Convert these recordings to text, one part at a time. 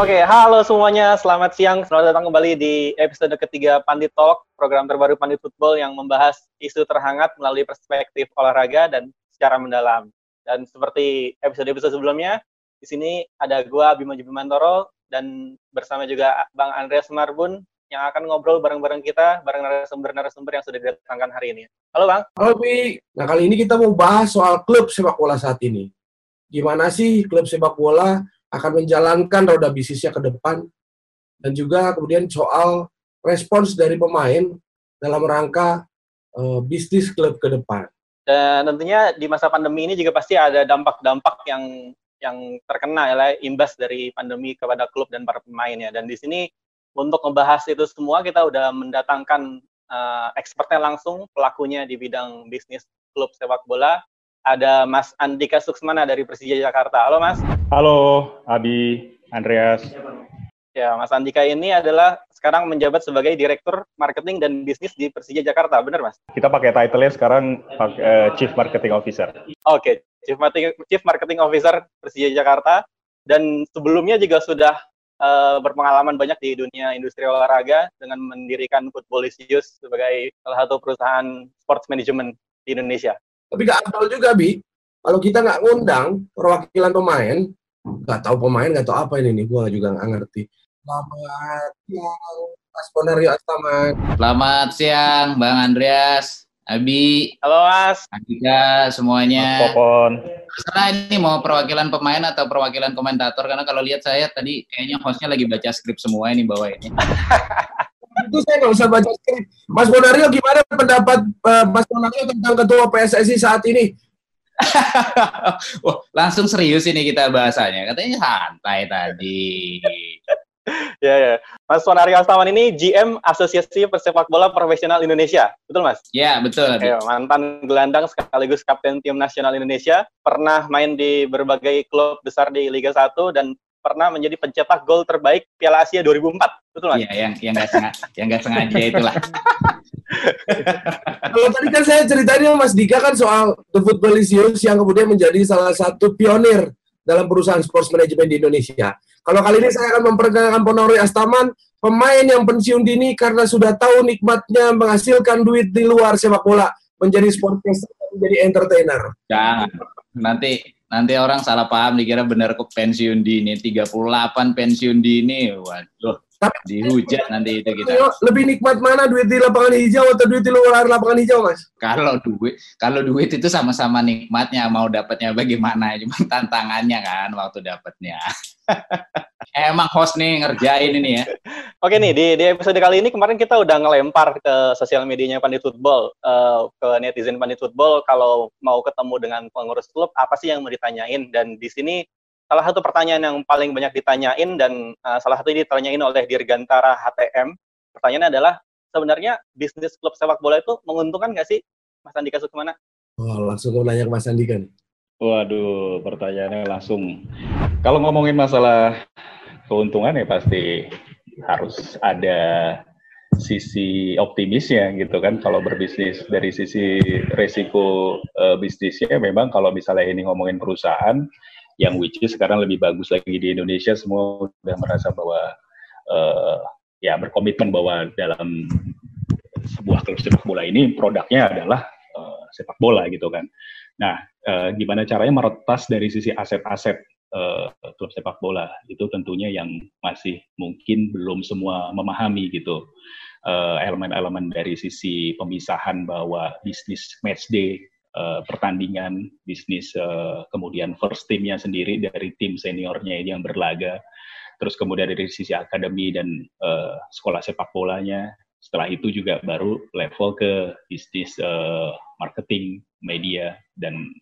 Oke, halo semuanya. Selamat siang. Selamat datang kembali di episode ketiga Pandit Talk, program terbaru Pandit Football yang membahas isu terhangat melalui perspektif olahraga dan secara mendalam. Dan seperti episode-episode sebelumnya, di sini ada gua Bima Jubimantoro dan bersama juga Bang Andreas Marbun yang akan ngobrol bareng-bareng kita, bareng narasumber-narasumber yang sudah didatangkan hari ini. Halo Bang. Halo Bi. Nah kali ini kita mau bahas soal klub sepak bola saat ini. Gimana sih klub sepak bola akan menjalankan roda bisnisnya ke depan dan juga kemudian soal respons dari pemain dalam rangka uh, bisnis klub ke depan. Dan tentunya di masa pandemi ini juga pasti ada dampak-dampak yang yang terkena ya imbas dari pandemi kepada klub dan para pemain ya. Dan di sini untuk membahas itu semua kita udah mendatangkan uh, expertnya langsung pelakunya di bidang bisnis klub sepak bola ada Mas Andika Suksmana dari Persija Jakarta. Halo Mas. Halo Abi, Andreas. Ya, Mas Andika ini adalah sekarang menjabat sebagai Direktur Marketing dan Bisnis di Persija Jakarta, benar Mas? Kita pakai title-nya sekarang uh, Chief Marketing Officer. Oke, okay. Chief Marketing, Chief Marketing Officer Persija Jakarta. Dan sebelumnya juga sudah uh, berpengalaman banyak di dunia industri olahraga dengan mendirikan Footballisius sebagai salah satu perusahaan sports management di Indonesia. Tapi gak abal juga, Bi. Kalau kita nggak ngundang perwakilan pemain, nggak tahu pemain, nggak tahu apa ini nih, gue juga nggak ngerti. Selamat siang, Mas Bonario Astaman. Selamat siang, Bang Andreas. Abi. Halo Mas. Andika, semuanya. Mas Popon. Terserah ini mau perwakilan pemain atau perwakilan komentator, karena kalau lihat saya tadi kayaknya hostnya lagi baca skrip semua ini bawah ini. itu saya nggak usah baca skrip. Mas Bonario gimana pendapat uh, Mas Bonario tentang ketua PSSI saat ini? Wah, langsung serius ini kita bahasanya. Katanya santai tadi. ya ya. Mas Bonario Astaman ini GM Asosiasi Persepak Bola Profesional Indonesia. Betul, Mas? Ya, betul. Ya, mantan gelandang sekaligus kapten tim nasional Indonesia, pernah main di berbagai klub besar di Liga 1 dan pernah menjadi pencetak gol terbaik Piala Asia 2004. Betul Mas? Iya, yang yang nggak sengaja, yang nggak sengaja itulah. Kalau tadi kan saya ceritanya Mas Dika kan soal The Footballisius yang kemudian menjadi salah satu pionir dalam perusahaan sports management di Indonesia. Kalau kali ini saya akan memperkenalkan Ponori Astaman, pemain yang pensiun dini karena sudah tahu nikmatnya menghasilkan duit di luar sepak bola, menjadi sportcaster, menjadi entertainer. Jangan. Nanti nanti orang salah paham dikira benar kok pensiun dini 38 pensiun dini. Waduh dihujat nanti itu kita. Lebih nikmat mana duit di lapangan hijau atau duit di luar lapangan hijau, Mas? Kalau duit, kalau duit itu sama-sama nikmatnya, mau dapatnya bagaimana, cuma tantangannya kan waktu dapatnya. Emang host nih ngerjain ini ya. Oke nih di, di episode kali ini kemarin kita udah ngelempar ke sosial medianya Pandit Football uh, ke netizen Pandit Football kalau mau ketemu dengan pengurus klub apa sih yang mau ditanyain dan di sini salah satu pertanyaan yang paling banyak ditanyain dan uh, salah satu ini ditanyain oleh Dirgantara HTM. Pertanyaannya adalah sebenarnya bisnis klub sepak bola itu menguntungkan nggak sih, Mas Andika Sukmana? Oh, langsung nanya ke Mas Andika nih. Waduh, pertanyaannya langsung. Kalau ngomongin masalah keuntungan ya pasti harus ada sisi optimisnya gitu kan kalau berbisnis dari sisi resiko uh, bisnisnya memang kalau misalnya ini ngomongin perusahaan yang which is sekarang lebih bagus lagi di Indonesia semua sudah merasa bahwa uh, ya berkomitmen bahwa dalam sebuah klub sepak bola ini produknya adalah uh, sepak bola gitu kan. Nah, uh, gimana caranya meretas dari sisi aset-aset uh, klub sepak bola itu tentunya yang masih mungkin belum semua memahami gitu elemen-elemen uh, dari sisi pemisahan bahwa bisnis match day uh, pertandingan bisnis uh, kemudian first teamnya sendiri dari tim seniornya ini yang berlaga. Terus kemudian dari sisi akademi dan uh, sekolah sepak bolanya. Setelah itu juga baru level ke bisnis uh, marketing media dan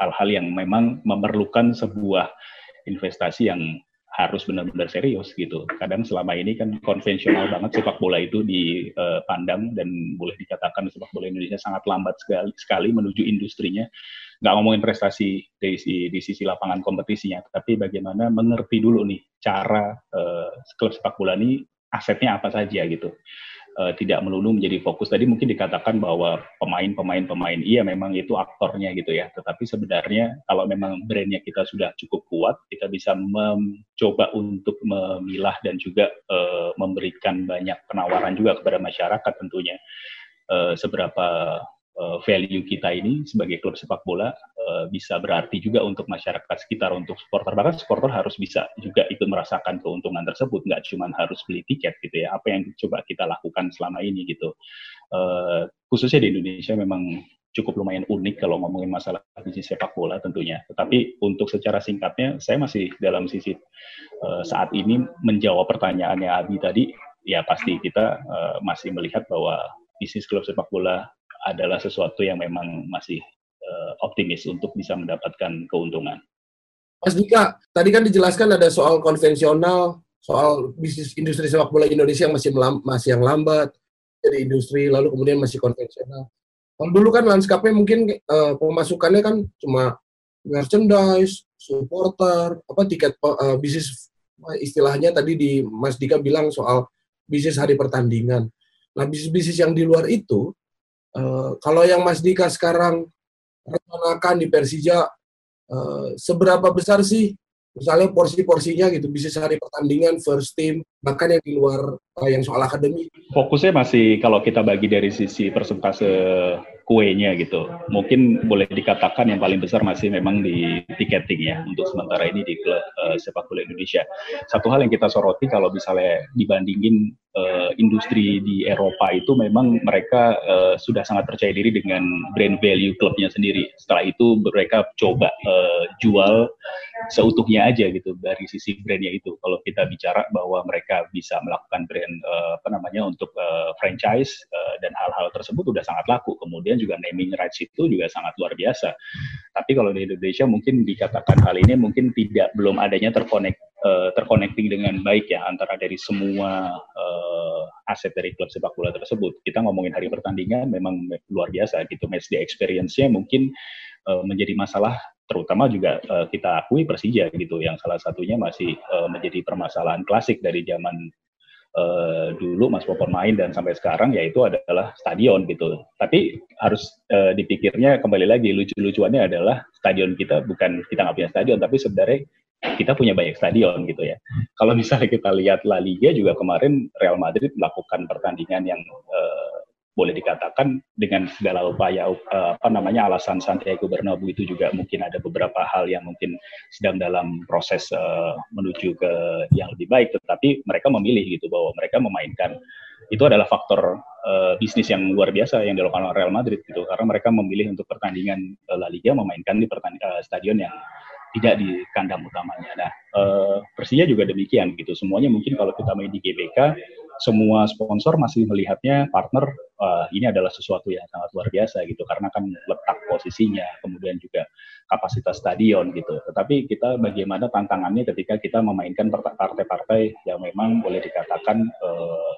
hal-hal uh, yang memang memerlukan sebuah investasi yang harus benar-benar serius gitu. Kadang selama ini kan konvensional banget sepak bola itu dipandang dan boleh dikatakan sepak bola Indonesia sangat lambat sekali, sekali menuju industrinya. Nggak ngomongin prestasi dari di sisi lapangan kompetisinya, tapi bagaimana mengerti dulu nih cara uh, klub sepak bola ini asetnya apa saja gitu. Uh, tidak melulu menjadi fokus. Tadi mungkin dikatakan bahwa pemain-pemain pemain iya memang itu aktornya gitu ya. Tetapi sebenarnya kalau memang brandnya kita sudah cukup kuat, kita bisa mencoba untuk memilah dan juga uh, memberikan banyak penawaran juga kepada masyarakat tentunya. Uh, seberapa uh, value kita ini sebagai klub sepak bola uh, bisa berarti juga untuk masyarakat sekitar untuk supporter. Bahkan supporter harus bisa juga ikut merasakan keuntungan tersebut nggak cuma harus beli tiket gitu ya. Apa yang coba kita lakukan selama ini gitu. Uh, khususnya di Indonesia memang cukup lumayan unik kalau ngomongin masalah bisnis sepak bola tentunya. Tetapi untuk secara singkatnya, saya masih dalam sisi uh, saat ini menjawab pertanyaannya Abi tadi, ya pasti kita uh, masih melihat bahwa bisnis klub sepak bola adalah sesuatu yang memang masih uh, optimis untuk bisa mendapatkan keuntungan. Mas Dika, tadi kan dijelaskan ada soal konvensional, soal bisnis industri sepak bola Indonesia yang masih melam, masih yang lambat, jadi industri lalu kemudian masih konvensional. Kalau dulu kan lanskapnya mungkin uh, pemasukannya kan cuma merchandise, supporter, apa tiket uh, bisnis istilahnya tadi di Mas Dika bilang soal bisnis hari pertandingan. Nah, bisnis-bisnis yang di luar itu Uh, kalau yang Mas Dika sekarang rencanakan di Persija, uh, seberapa besar sih misalnya porsi-porsinya gitu, bisa hari pertandingan, first team, bahkan yang di luar uh, yang soal akademi? Fokusnya masih kalau kita bagi dari sisi persentase kuenya gitu. Mungkin boleh dikatakan yang paling besar masih memang di tiketing ya untuk sementara ini di klub uh, sepak bola Indonesia. Satu hal yang kita soroti kalau misalnya dibandingin uh, industri di Eropa itu memang mereka uh, sudah sangat percaya diri dengan brand value klubnya sendiri. Setelah itu mereka coba uh, jual seutuhnya aja gitu dari sisi brandnya itu. Kalau kita bicara bahwa mereka bisa melakukan brand uh, apa namanya untuk uh, franchise uh, dan hal-hal tersebut sudah sangat laku. Kemudian juga naming rights itu juga sangat luar biasa. Tapi kalau di Indonesia mungkin dikatakan hal ini mungkin tidak belum adanya terkonek uh, terconnecting dengan baik ya antara dari semua uh, aset dari klub sepak bola tersebut. Kita ngomongin hari pertandingan memang luar biasa gitu match day experience-nya mungkin uh, menjadi masalah terutama juga uh, kita akui Persija gitu yang salah satunya masih uh, menjadi permasalahan klasik dari zaman uh, dulu Mas Popon main dan sampai sekarang yaitu adalah stadion gitu. Tapi harus uh, dipikirnya kembali lagi lucu-lucuannya adalah stadion kita bukan kita nggak punya stadion tapi sebenarnya kita punya banyak stadion gitu ya. Kalau misalnya kita lihat La Liga juga kemarin Real Madrid melakukan pertandingan yang uh, boleh dikatakan dengan segala upaya uh, apa namanya alasan Santiago Bernabeu itu juga mungkin ada beberapa hal yang mungkin sedang dalam proses uh, menuju ke yang lebih baik. Tetapi mereka memilih gitu bahwa mereka memainkan. Itu adalah faktor uh, bisnis yang luar biasa yang dilakukan oleh Real Madrid gitu. Karena mereka memilih untuk pertandingan uh, La Liga memainkan di uh, stadion yang tidak di kandang utamanya. Nah, uh, Persija juga demikian gitu. Semuanya mungkin kalau kita main di GBK semua sponsor masih melihatnya partner uh, ini adalah sesuatu yang sangat luar biasa gitu karena kan letak posisinya kemudian juga kapasitas stadion gitu tetapi kita bagaimana tantangannya ketika kita memainkan partai-partai yang memang boleh dikatakan uh,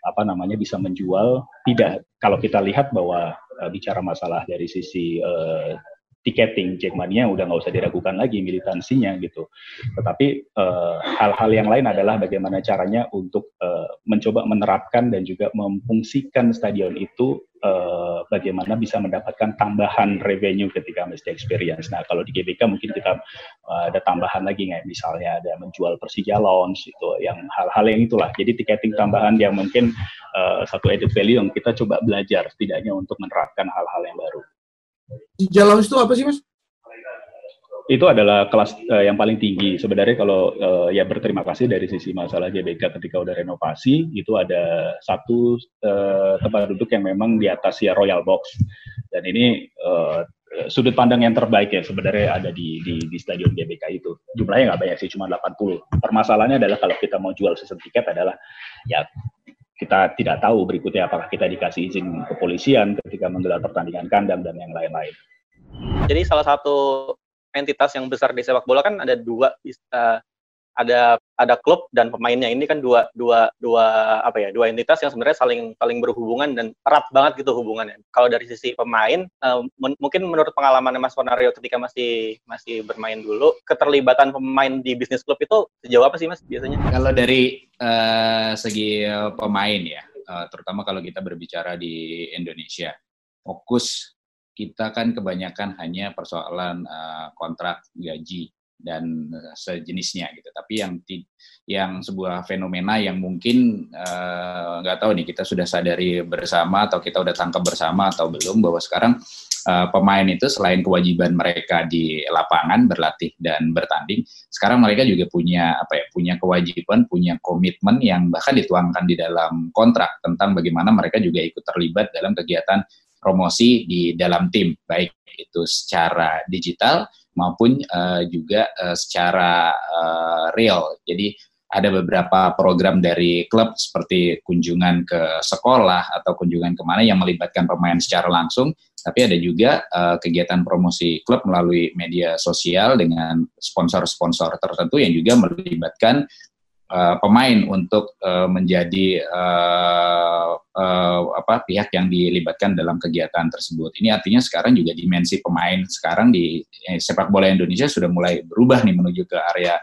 apa namanya bisa menjual tidak kalau kita lihat bahwa uh, bicara masalah dari sisi uh, tiketing Jackmania udah nggak usah diragukan lagi militansinya gitu. Tetapi eh, hal-hal uh, yang lain adalah bagaimana caranya untuk uh, mencoba menerapkan dan juga memfungsikan stadion itu uh, bagaimana bisa mendapatkan tambahan revenue ketika match experience. Nah kalau di GBK mungkin kita uh, ada tambahan lagi nggak misalnya ada menjual Persija Lounge itu yang hal-hal yang itulah. Jadi tiketing tambahan yang mungkin uh, satu added value yang kita coba belajar setidaknya untuk menerapkan hal-hal yang baru. Jalan itu apa sih mas? Itu adalah kelas uh, yang paling tinggi. Sebenarnya kalau uh, ya berterima kasih dari sisi masalah GBK ketika udah renovasi, itu ada satu uh, tempat duduk yang memang di atas ya Royal Box. Dan ini uh, sudut pandang yang terbaik ya sebenarnya ada di, di, di stadion GBK itu. Jumlahnya nggak banyak sih, cuma 80. Permasalahannya adalah kalau kita mau jual season tiket adalah ya kita tidak tahu berikutnya apakah kita dikasih izin kepolisian ketika menggelar pertandingan kandang dan yang lain-lain. Jadi salah satu entitas yang besar di sepak bola kan ada dua uh, ada ada klub dan pemainnya ini kan dua dua dua apa ya dua entitas yang sebenarnya saling saling berhubungan dan erat banget gitu hubungannya. Kalau dari sisi pemain uh, mungkin menurut pengalaman Mas Fonario ketika masih masih bermain dulu keterlibatan pemain di bisnis klub itu sejauh apa sih Mas biasanya? Kalau dari uh, segi pemain ya uh, terutama kalau kita berbicara di Indonesia. Fokus kita kan kebanyakan hanya persoalan uh, kontrak gaji dan uh, sejenisnya gitu. Tapi yang yang sebuah fenomena yang mungkin nggak uh, tahu nih kita sudah sadari bersama atau kita udah tangkap bersama atau belum bahwa sekarang uh, pemain itu selain kewajiban mereka di lapangan berlatih dan bertanding, sekarang mereka juga punya apa ya punya kewajiban, punya komitmen yang bahkan dituangkan di dalam kontrak tentang bagaimana mereka juga ikut terlibat dalam kegiatan promosi di dalam tim, baik itu secara digital maupun uh, juga uh, secara uh, real. Jadi ada beberapa program dari klub seperti kunjungan ke sekolah atau kunjungan ke mana yang melibatkan pemain secara langsung, tapi ada juga uh, kegiatan promosi klub melalui media sosial dengan sponsor-sponsor tertentu yang juga melibatkan uh, pemain untuk uh, menjadi uh, uh, apa pihak yang dilibatkan dalam kegiatan tersebut. Ini artinya sekarang juga dimensi pemain sekarang di eh, sepak bola Indonesia sudah mulai berubah nih menuju ke area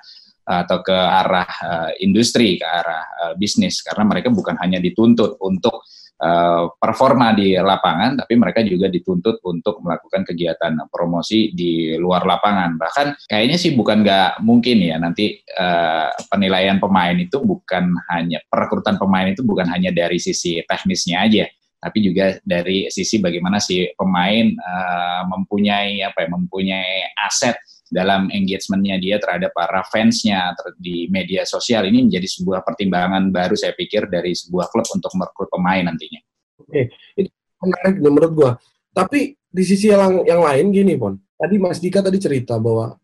atau ke arah uh, industri, ke arah uh, bisnis karena mereka bukan hanya dituntut untuk uh, performa di lapangan, tapi mereka juga dituntut untuk melakukan kegiatan promosi di luar lapangan. Bahkan kayaknya sih bukan nggak mungkin ya nanti uh, penilaian pemain itu bukan hanya perekrutan pemain itu bukan hanya dari sisi teknisnya aja, tapi juga dari sisi bagaimana si pemain uh, mempunyai apa ya, mempunyai aset dalam engagementnya dia terhadap para fansnya di media sosial ini menjadi sebuah pertimbangan baru saya pikir dari sebuah klub untuk merekrut pemain nantinya. Oke, itu menarik menurut gua. Tapi di sisi yang yang lain gini, Pon. Tadi Mas Dika tadi cerita bahwa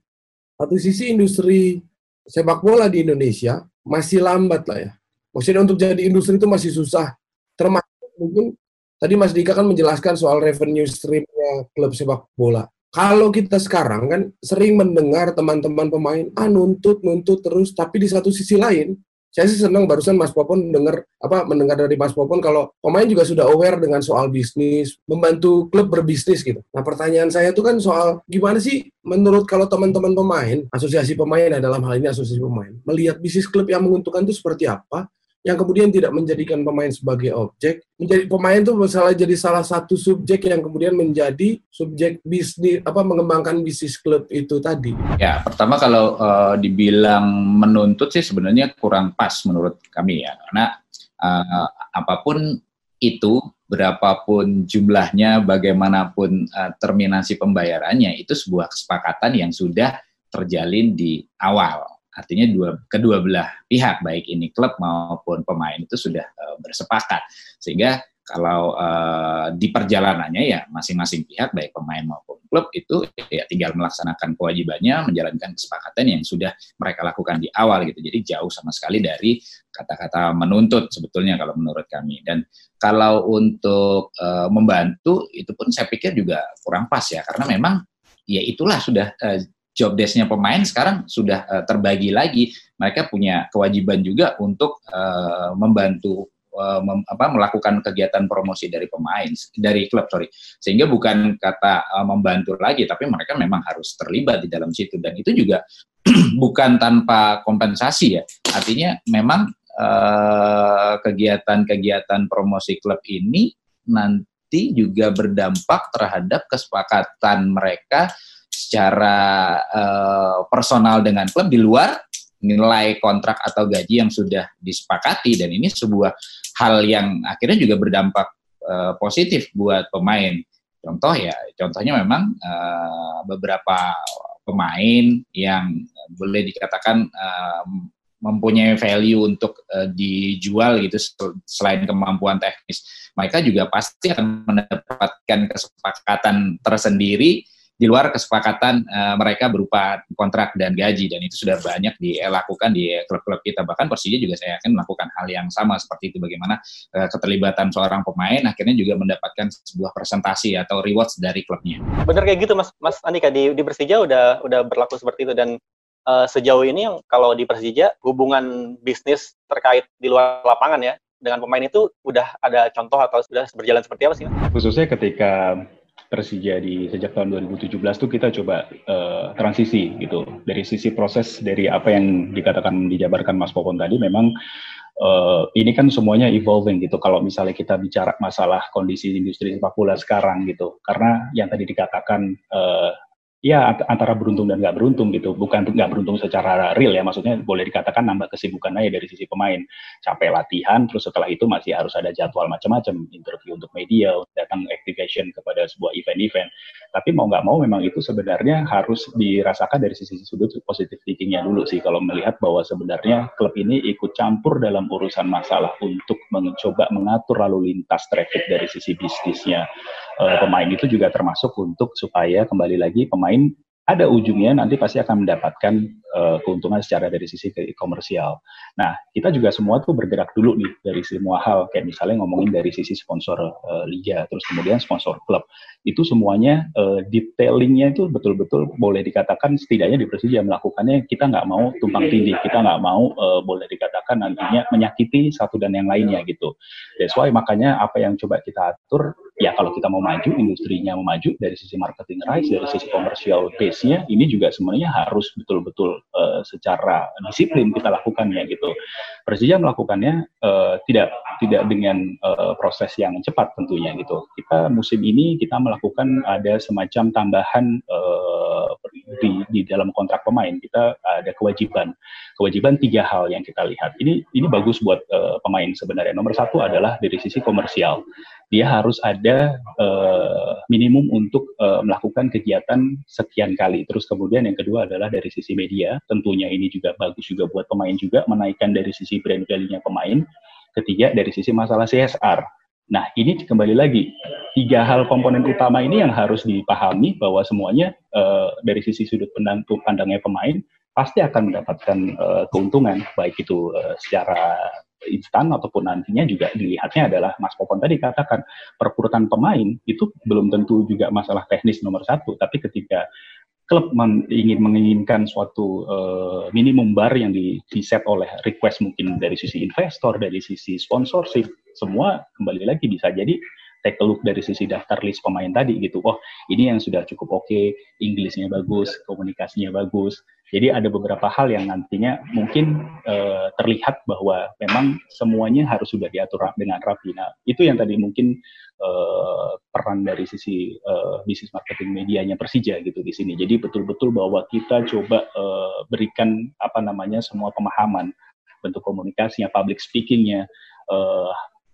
satu sisi industri sepak bola di Indonesia masih lambat lah ya. Maksudnya untuk jadi industri itu masih susah. Termasuk mungkin tadi Mas Dika kan menjelaskan soal revenue streamnya klub sepak bola kalau kita sekarang kan sering mendengar teman-teman pemain ah nuntut nuntut terus tapi di satu sisi lain saya sih senang barusan Mas Popon dengar apa mendengar dari Mas Popon kalau pemain juga sudah aware dengan soal bisnis, membantu klub berbisnis gitu. Nah, pertanyaan saya itu kan soal gimana sih menurut kalau teman-teman pemain, asosiasi pemain nah dalam hal ini asosiasi pemain, melihat bisnis klub yang menguntungkan itu seperti apa? Yang kemudian tidak menjadikan pemain sebagai objek. Menjadi pemain itu misalnya jadi salah satu subjek yang kemudian menjadi subjek bisnis apa mengembangkan bisnis klub itu tadi. Ya, pertama kalau uh, dibilang menuntut sih sebenarnya kurang pas menurut kami ya. Karena uh, apa pun itu berapapun jumlahnya, bagaimanapun uh, terminasi pembayarannya itu sebuah kesepakatan yang sudah terjalin di awal Artinya dua kedua belah pihak baik ini klub maupun pemain itu sudah uh, bersepakat. Sehingga kalau uh, di perjalanannya ya masing-masing pihak baik pemain maupun klub itu ya tinggal melaksanakan kewajibannya menjalankan kesepakatan yang sudah mereka lakukan di awal gitu. Jadi jauh sama sekali dari kata-kata menuntut sebetulnya kalau menurut kami. Dan kalau untuk uh, membantu itu pun saya pikir juga kurang pas ya. Karena memang ya itulah sudah uh, job desk-nya pemain sekarang sudah uh, terbagi lagi. Mereka punya kewajiban juga untuk uh, membantu uh, mem, apa, melakukan kegiatan promosi dari pemain dari klub sorry. Sehingga bukan kata uh, membantu lagi, tapi mereka memang harus terlibat di dalam situ dan itu juga bukan tanpa kompensasi ya. Artinya memang kegiatan-kegiatan uh, promosi klub ini nanti juga berdampak terhadap kesepakatan mereka secara uh, personal dengan klub di luar nilai kontrak atau gaji yang sudah disepakati dan ini sebuah hal yang akhirnya juga berdampak uh, positif buat pemain. Contoh ya, contohnya memang uh, beberapa pemain yang boleh dikatakan uh, mempunyai value untuk uh, dijual gitu selain kemampuan teknis, mereka juga pasti akan mendapatkan kesepakatan tersendiri di luar kesepakatan uh, mereka berupa kontrak dan gaji dan itu sudah banyak dilakukan di klub-klub kita bahkan Persija juga saya yakin melakukan hal yang sama seperti itu bagaimana uh, keterlibatan seorang pemain akhirnya juga mendapatkan sebuah presentasi atau rewards dari klubnya. Benar kayak gitu Mas Mas Andika di di Persija udah udah berlaku seperti itu dan uh, sejauh ini yang kalau di Persija hubungan bisnis terkait di luar lapangan ya dengan pemain itu udah ada contoh atau sudah berjalan seperti apa sih? Khususnya ketika Persija di sejak tahun 2017 tuh kita coba uh, transisi gitu dari sisi proses dari apa yang dikatakan dijabarkan Mas Popon tadi memang uh, ini kan semuanya evolving gitu. Kalau misalnya kita bicara masalah kondisi industri sepak bola sekarang gitu, karena yang tadi dikatakan uh, ya antara beruntung dan nggak beruntung gitu. Bukan nggak beruntung secara real ya. Maksudnya boleh dikatakan nambah kesibukan aja dari sisi pemain. Capek latihan terus setelah itu masih harus ada jadwal macam-macam interview untuk media datang activation kepada sebuah event-event. Tapi mau nggak mau memang itu sebenarnya harus dirasakan dari sisi sudut positif thinkingnya dulu sih. Kalau melihat bahwa sebenarnya klub ini ikut campur dalam urusan masalah untuk mencoba mengatur lalu lintas traffic dari sisi bisnisnya uh, pemain itu juga termasuk untuk supaya kembali lagi pemain ada ujungnya nanti pasti akan mendapatkan uh, keuntungan secara dari sisi komersial. Nah, kita juga semua tuh bergerak dulu nih dari semua hal, kayak misalnya ngomongin dari sisi sponsor uh, liga, terus kemudian sponsor klub. Itu semuanya uh, detailingnya itu betul-betul boleh dikatakan setidaknya di Persija melakukannya kita nggak mau tumpang tindih, kita nggak mau uh, boleh dikatakan nantinya menyakiti satu dan yang lainnya gitu. That's why makanya apa yang coba kita atur ya kalau kita mau maju, industrinya mau maju dari sisi marketing rights, dari sisi komersial base-nya, ini juga sebenarnya harus betul-betul uh, secara disiplin kita lakukan ya gitu. Persija melakukannya uh, tidak tidak dengan uh, proses yang cepat tentunya gitu. Kita musim ini kita melakukan ada semacam tambahan uh, di, di dalam kontrak pemain kita ada kewajiban kewajiban tiga hal yang kita lihat. Ini ini bagus buat uh, pemain sebenarnya. Nomor satu adalah dari sisi komersial dia harus ada uh, minimum untuk uh, melakukan kegiatan sekian kali. Terus kemudian yang kedua adalah dari sisi media, tentunya ini juga bagus juga buat pemain juga menaikkan dari sisi brand value-nya pemain. Ketiga dari sisi masalah CSR. Nah, ini kembali lagi tiga hal komponen utama ini yang harus dipahami bahwa semuanya uh, dari sisi sudut pandang pandangnya pemain pasti akan mendapatkan uh, keuntungan baik itu uh, secara instan ataupun nantinya juga dilihatnya adalah Mas Popon tadi katakan perekrutan pemain itu belum tentu juga masalah teknis nomor satu, tapi ketika klub ingin menginginkan suatu uh, minimum bar yang di, di set oleh request mungkin dari sisi investor, dari sisi sponsorship, semua kembali lagi bisa jadi take a look dari sisi daftar list pemain tadi gitu. Oh, ini yang sudah cukup oke, okay, Inggrisnya bagus, komunikasinya bagus, jadi ada beberapa hal yang nantinya mungkin uh, terlihat bahwa memang semuanya harus sudah diatur dengan rapi. Nah, itu yang tadi mungkin uh, peran dari sisi uh, bisnis marketing medianya Persija gitu di sini. Jadi betul-betul bahwa kita coba uh, berikan apa namanya semua pemahaman bentuk komunikasinya, public speakingnya, uh,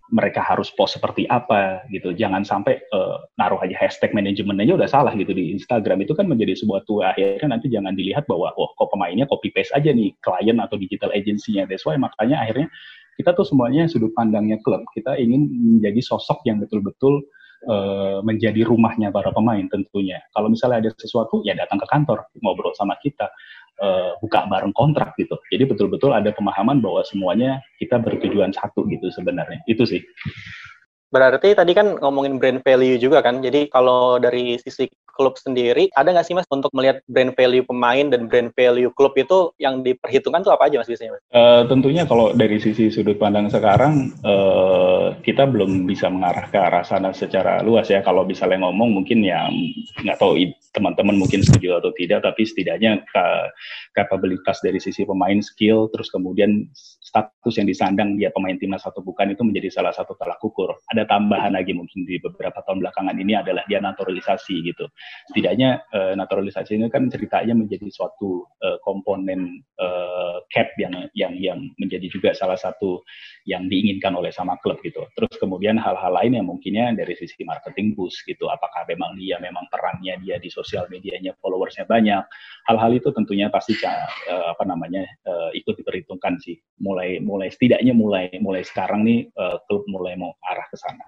mereka harus post seperti apa gitu. Jangan sampai uh, naruh aja hashtag manajemennya udah salah gitu di Instagram itu kan menjadi sebuah tua akhirnya nanti jangan dilihat bahwa oh kok pemainnya copy paste aja nih klien atau digital agency-nya. That's why makanya akhirnya kita tuh semuanya sudut pandangnya klub. Kita ingin menjadi sosok yang betul-betul uh, menjadi rumahnya para pemain tentunya. Kalau misalnya ada sesuatu ya datang ke kantor ngobrol sama kita uh, buka bareng kontrak gitu. Jadi betul-betul ada pemahaman bahwa semuanya kita bertujuan satu gitu sebenarnya. Itu sih. Berarti tadi kan ngomongin brand value juga kan. Jadi kalau dari sisi klub sendiri, ada nggak sih mas untuk melihat brand value pemain dan brand value klub itu yang diperhitungkan tuh apa aja mas biasanya? Mas? Uh, tentunya kalau dari sisi sudut pandang sekarang, uh, kita belum bisa mengarah ke arah sana secara luas ya. Kalau misalnya ngomong mungkin ya nggak tahu teman-teman mungkin setuju atau tidak, tapi setidaknya kapabilitas dari sisi pemain skill, terus kemudian status yang disandang dia pemain timnas atau bukan itu menjadi salah satu tolak ukur. Ada tambahan lagi mungkin di beberapa tahun belakangan ini adalah dia naturalisasi gitu. Setidaknya uh, naturalisasi ini kan ceritanya menjadi suatu uh, komponen uh, cap yang yang yang menjadi juga salah satu yang diinginkan oleh sama klub gitu. Terus kemudian hal-hal lain yang mungkinnya dari sisi marketing boost gitu. Apakah memang dia memang perannya dia di sosial medianya followersnya banyak. Hal-hal itu tentunya pasti uh, apa namanya uh, ikut diperhitungkan sih. Mulai mulai setidaknya mulai mulai sekarang nih uh, klub mulai mau arah ke sana.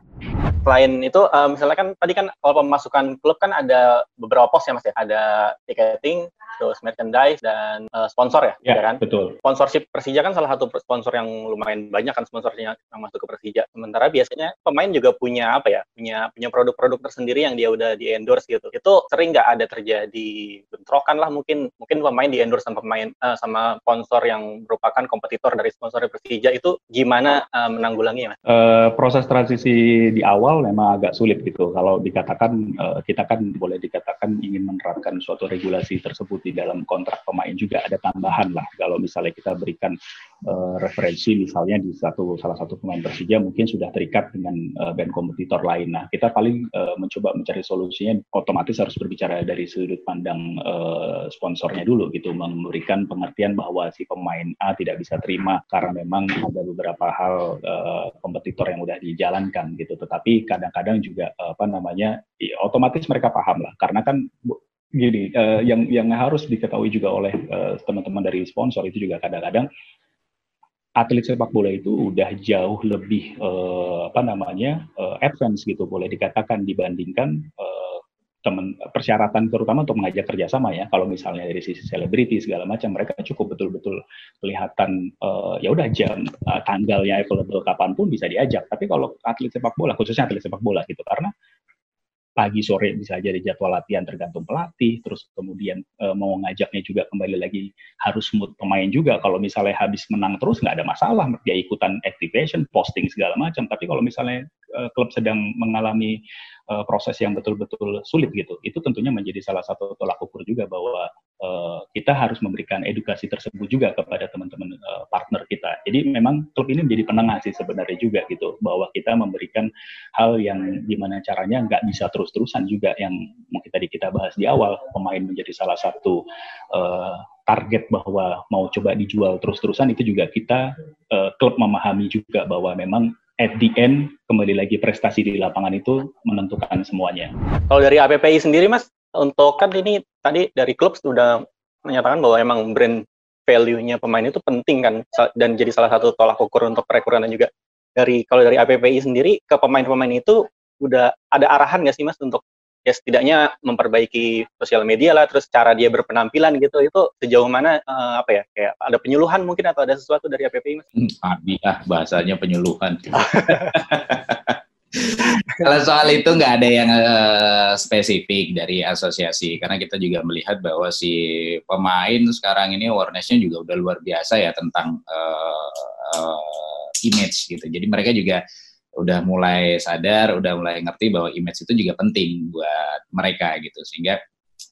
Selain itu uh, misalnya kan tadi kan kalau pemasukan klub kan ada beberapa pos ya Mas ya. Ada ticketing, terus merchandise dan uh, sponsor ya, ya, ya kan? Betul. Sponsorship Persija kan salah satu sponsor yang lumayan banyak kan sponsornya yang masuk ke Persija. Sementara biasanya pemain juga punya apa ya? Punya punya produk-produk tersendiri yang dia udah di endorse gitu. Itu sering nggak ada terjadi bentrokan lah mungkin mungkin pemain di endorse sama pemain uh, sama sponsor yang merupakan kompetitor dari sponsor Persija itu gimana uh, menanggulangi Mas? Uh, proses transisi di awal memang agak sulit gitu. Kalau dikatakan uh, kita kan boleh dikatakan ingin menerapkan suatu regulasi tersebut di di dalam kontrak pemain juga ada tambahan lah. Kalau misalnya kita berikan uh, referensi misalnya di satu salah satu pemain Persija mungkin sudah terikat dengan uh, band kompetitor lain. Nah, kita paling uh, mencoba mencari solusinya otomatis harus berbicara dari sudut pandang uh, sponsornya dulu gitu, memberikan pengertian bahwa si pemain A tidak bisa terima karena memang ada beberapa hal uh, kompetitor yang udah dijalankan gitu. Tetapi kadang-kadang juga uh, apa namanya ya, otomatis mereka paham lah karena kan gini uh, yang yang harus diketahui juga oleh teman-teman uh, dari sponsor itu juga kadang-kadang atlet sepak bola itu udah jauh lebih uh, apa namanya uh, advance gitu boleh dikatakan dibandingkan uh, teman persyaratan terutama untuk mengajak kerjasama ya. Kalau misalnya dari sisi selebriti segala macam mereka cukup betul-betul kelihatan uh, ya udah jam uh, tanggalnya available kapan pun bisa diajak. Tapi kalau atlet sepak bola khususnya atlet sepak bola gitu karena pagi sore bisa jadi jadwal latihan tergantung pelatih terus kemudian e, mau ngajaknya juga kembali lagi harus mood pemain juga kalau misalnya habis menang terus nggak ada masalah dia ikutan activation posting segala macam tapi kalau misalnya e, klub sedang mengalami uh, proses yang betul-betul sulit gitu. Itu tentunya menjadi salah satu tolak ukur juga bahwa uh, kita harus memberikan edukasi tersebut juga kepada teman-teman uh, partner kita. Jadi memang klub ini menjadi penengah sih sebenarnya juga gitu bahwa kita memberikan hal yang gimana caranya nggak bisa terus-terusan juga yang mungkin tadi kita bahas di awal pemain menjadi salah satu uh, target bahwa mau coba dijual terus-terusan itu juga kita uh, klub memahami juga bahwa memang at the end kembali lagi prestasi di lapangan itu menentukan semuanya. Kalau dari APPI sendiri Mas, untuk kan ini tadi dari klub sudah menyatakan bahwa emang brand value-nya pemain itu penting kan dan jadi salah satu tolak ukur untuk perekrutan juga dari kalau dari APPI sendiri ke pemain-pemain itu udah ada arahan nggak sih Mas untuk ya setidaknya memperbaiki sosial media lah terus cara dia berpenampilan gitu itu sejauh mana uh, apa ya kayak ada penyuluhan mungkin atau ada sesuatu dari APPI mas? Hmm, ah bahasanya penyuluhan. Kalau soal itu nggak ada yang uh, spesifik dari asosiasi karena kita juga melihat bahwa si pemain sekarang ini awarenessnya juga udah luar biasa ya tentang uh, uh, image gitu. Jadi mereka juga udah mulai sadar, udah mulai ngerti bahwa image itu juga penting buat mereka gitu. Sehingga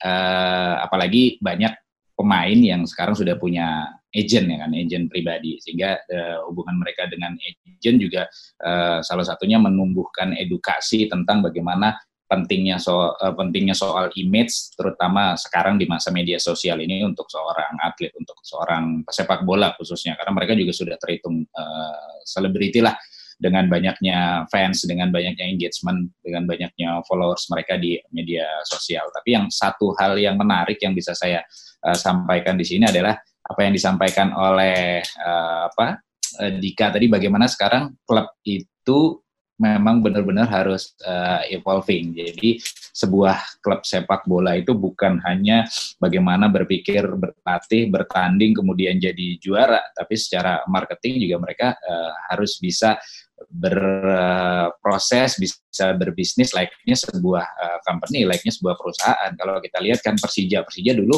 uh, apalagi banyak pemain yang sekarang sudah punya agent ya kan, agent pribadi. Sehingga uh, hubungan mereka dengan agent juga uh, salah satunya menumbuhkan edukasi tentang bagaimana pentingnya soal uh, pentingnya soal image terutama sekarang di masa media sosial ini untuk seorang atlet untuk seorang pesepak bola khususnya karena mereka juga sudah terhitung selebriti uh, lah dengan banyaknya fans, dengan banyaknya engagement, dengan banyaknya followers mereka di media sosial. Tapi yang satu hal yang menarik yang bisa saya uh, sampaikan di sini adalah apa yang disampaikan oleh uh, apa uh, Dika tadi bagaimana sekarang klub itu memang benar-benar harus uh, evolving. Jadi sebuah klub sepak bola itu bukan hanya bagaimana berpikir berlatih, bertanding kemudian jadi juara, tapi secara marketing juga mereka uh, harus bisa berproses bisa berbisnis layaknya sebuah uh, company layaknya sebuah perusahaan. Kalau kita lihat kan Persija Persija dulu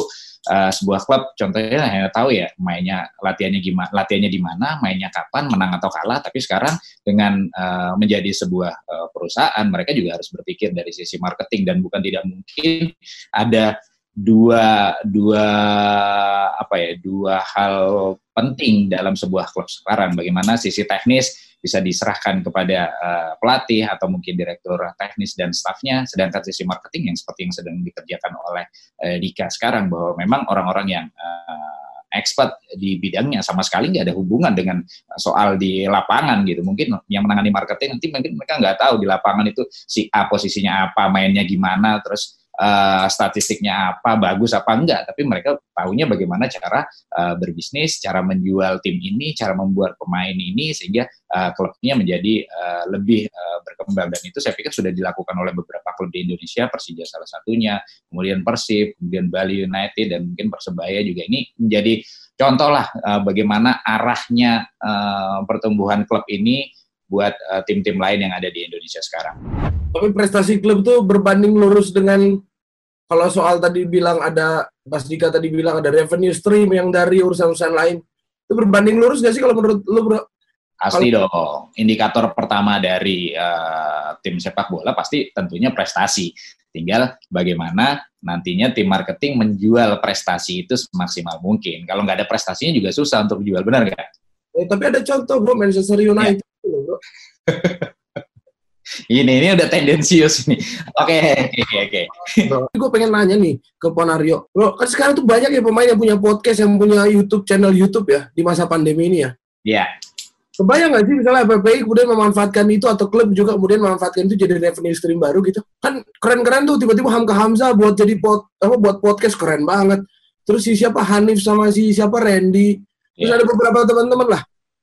uh, sebuah klub contohnya hanya tahu ya mainnya latihannya gimana latihannya di mana mainnya kapan menang atau kalah tapi sekarang dengan uh, menjadi sebuah uh, perusahaan mereka juga harus berpikir dari sisi marketing. Dan bukan tidak mungkin ada dua dua apa ya dua hal penting dalam sebuah klub sekarang. Bagaimana sisi teknis bisa diserahkan kepada uh, pelatih atau mungkin direktur teknis dan stafnya, sedangkan sisi marketing yang seperti yang sedang dikerjakan oleh uh, Dika sekarang bahwa memang orang-orang yang uh, expert di bidangnya sama sekali nggak ada hubungan dengan soal di lapangan gitu. Mungkin yang menangani marketing nanti mungkin mereka nggak tahu di lapangan itu si A posisinya apa, mainnya gimana, terus uh, statistiknya apa, bagus apa enggak, tapi mereka tahunya bagaimana cara uh, berbisnis, cara menjual tim ini, cara membuat pemain ini sehingga uh, klubnya menjadi uh, lebih uh, berkembang. Dan itu saya pikir sudah dilakukan oleh beberapa klub di Indonesia, Persija salah satunya, kemudian Persib, kemudian Bali United dan mungkin Persebaya juga. Ini menjadi contoh lah uh, bagaimana arahnya uh, pertumbuhan klub ini buat tim-tim uh, lain yang ada di Indonesia sekarang. Tapi prestasi klub itu berbanding lurus dengan kalau soal tadi bilang ada Mas Dika tadi bilang ada revenue stream yang dari urusan-urusan lain itu berbanding lurus nggak sih kalau menurut lu bro? Pasti kalau... dong. Indikator pertama dari uh, tim sepak bola pasti tentunya prestasi. Tinggal bagaimana nantinya tim marketing menjual prestasi itu semaksimal mungkin. Kalau nggak ada prestasinya juga susah untuk jual, benar nggak? Eh, tapi ada contoh bro Manchester United ya. bro. ini ini udah tendensius nih. Oke oke oke. Gue pengen nanya nih ke Ponario, bro kan sekarang tuh banyak ya pemain yang punya podcast, yang punya YouTube channel YouTube ya di masa pandemi ini ya. Iya. Kebayang nggak sih misalnya PPI kemudian memanfaatkan itu atau klub juga kemudian memanfaatkan itu jadi revenue stream baru gitu? Kan keren-keren tuh tiba-tiba Hamka Hamza buat jadi pot apa buat podcast keren banget. Terus si siapa Hanif sama si siapa Randy. Terus yeah. ada beberapa teman-teman lah.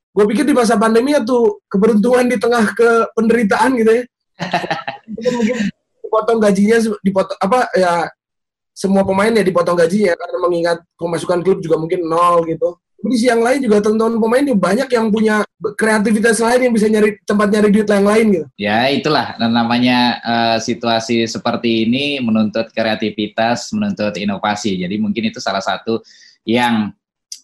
Gue pikir di masa pandemi ya tuh keberuntungan di tengah ke penderitaan gitu ya. mungkin dipotong gajinya dipotong apa ya semua pemain ya dipotong gajinya karena mengingat pemasukan klub juga mungkin nol gitu. Di sisi yang lain juga teman-teman pemain juga banyak yang punya kreativitas lain yang bisa nyari tempat nyari duit yang lain gitu. Ya itulah namanya uh, situasi seperti ini menuntut kreativitas, menuntut inovasi. Jadi mungkin itu salah satu yang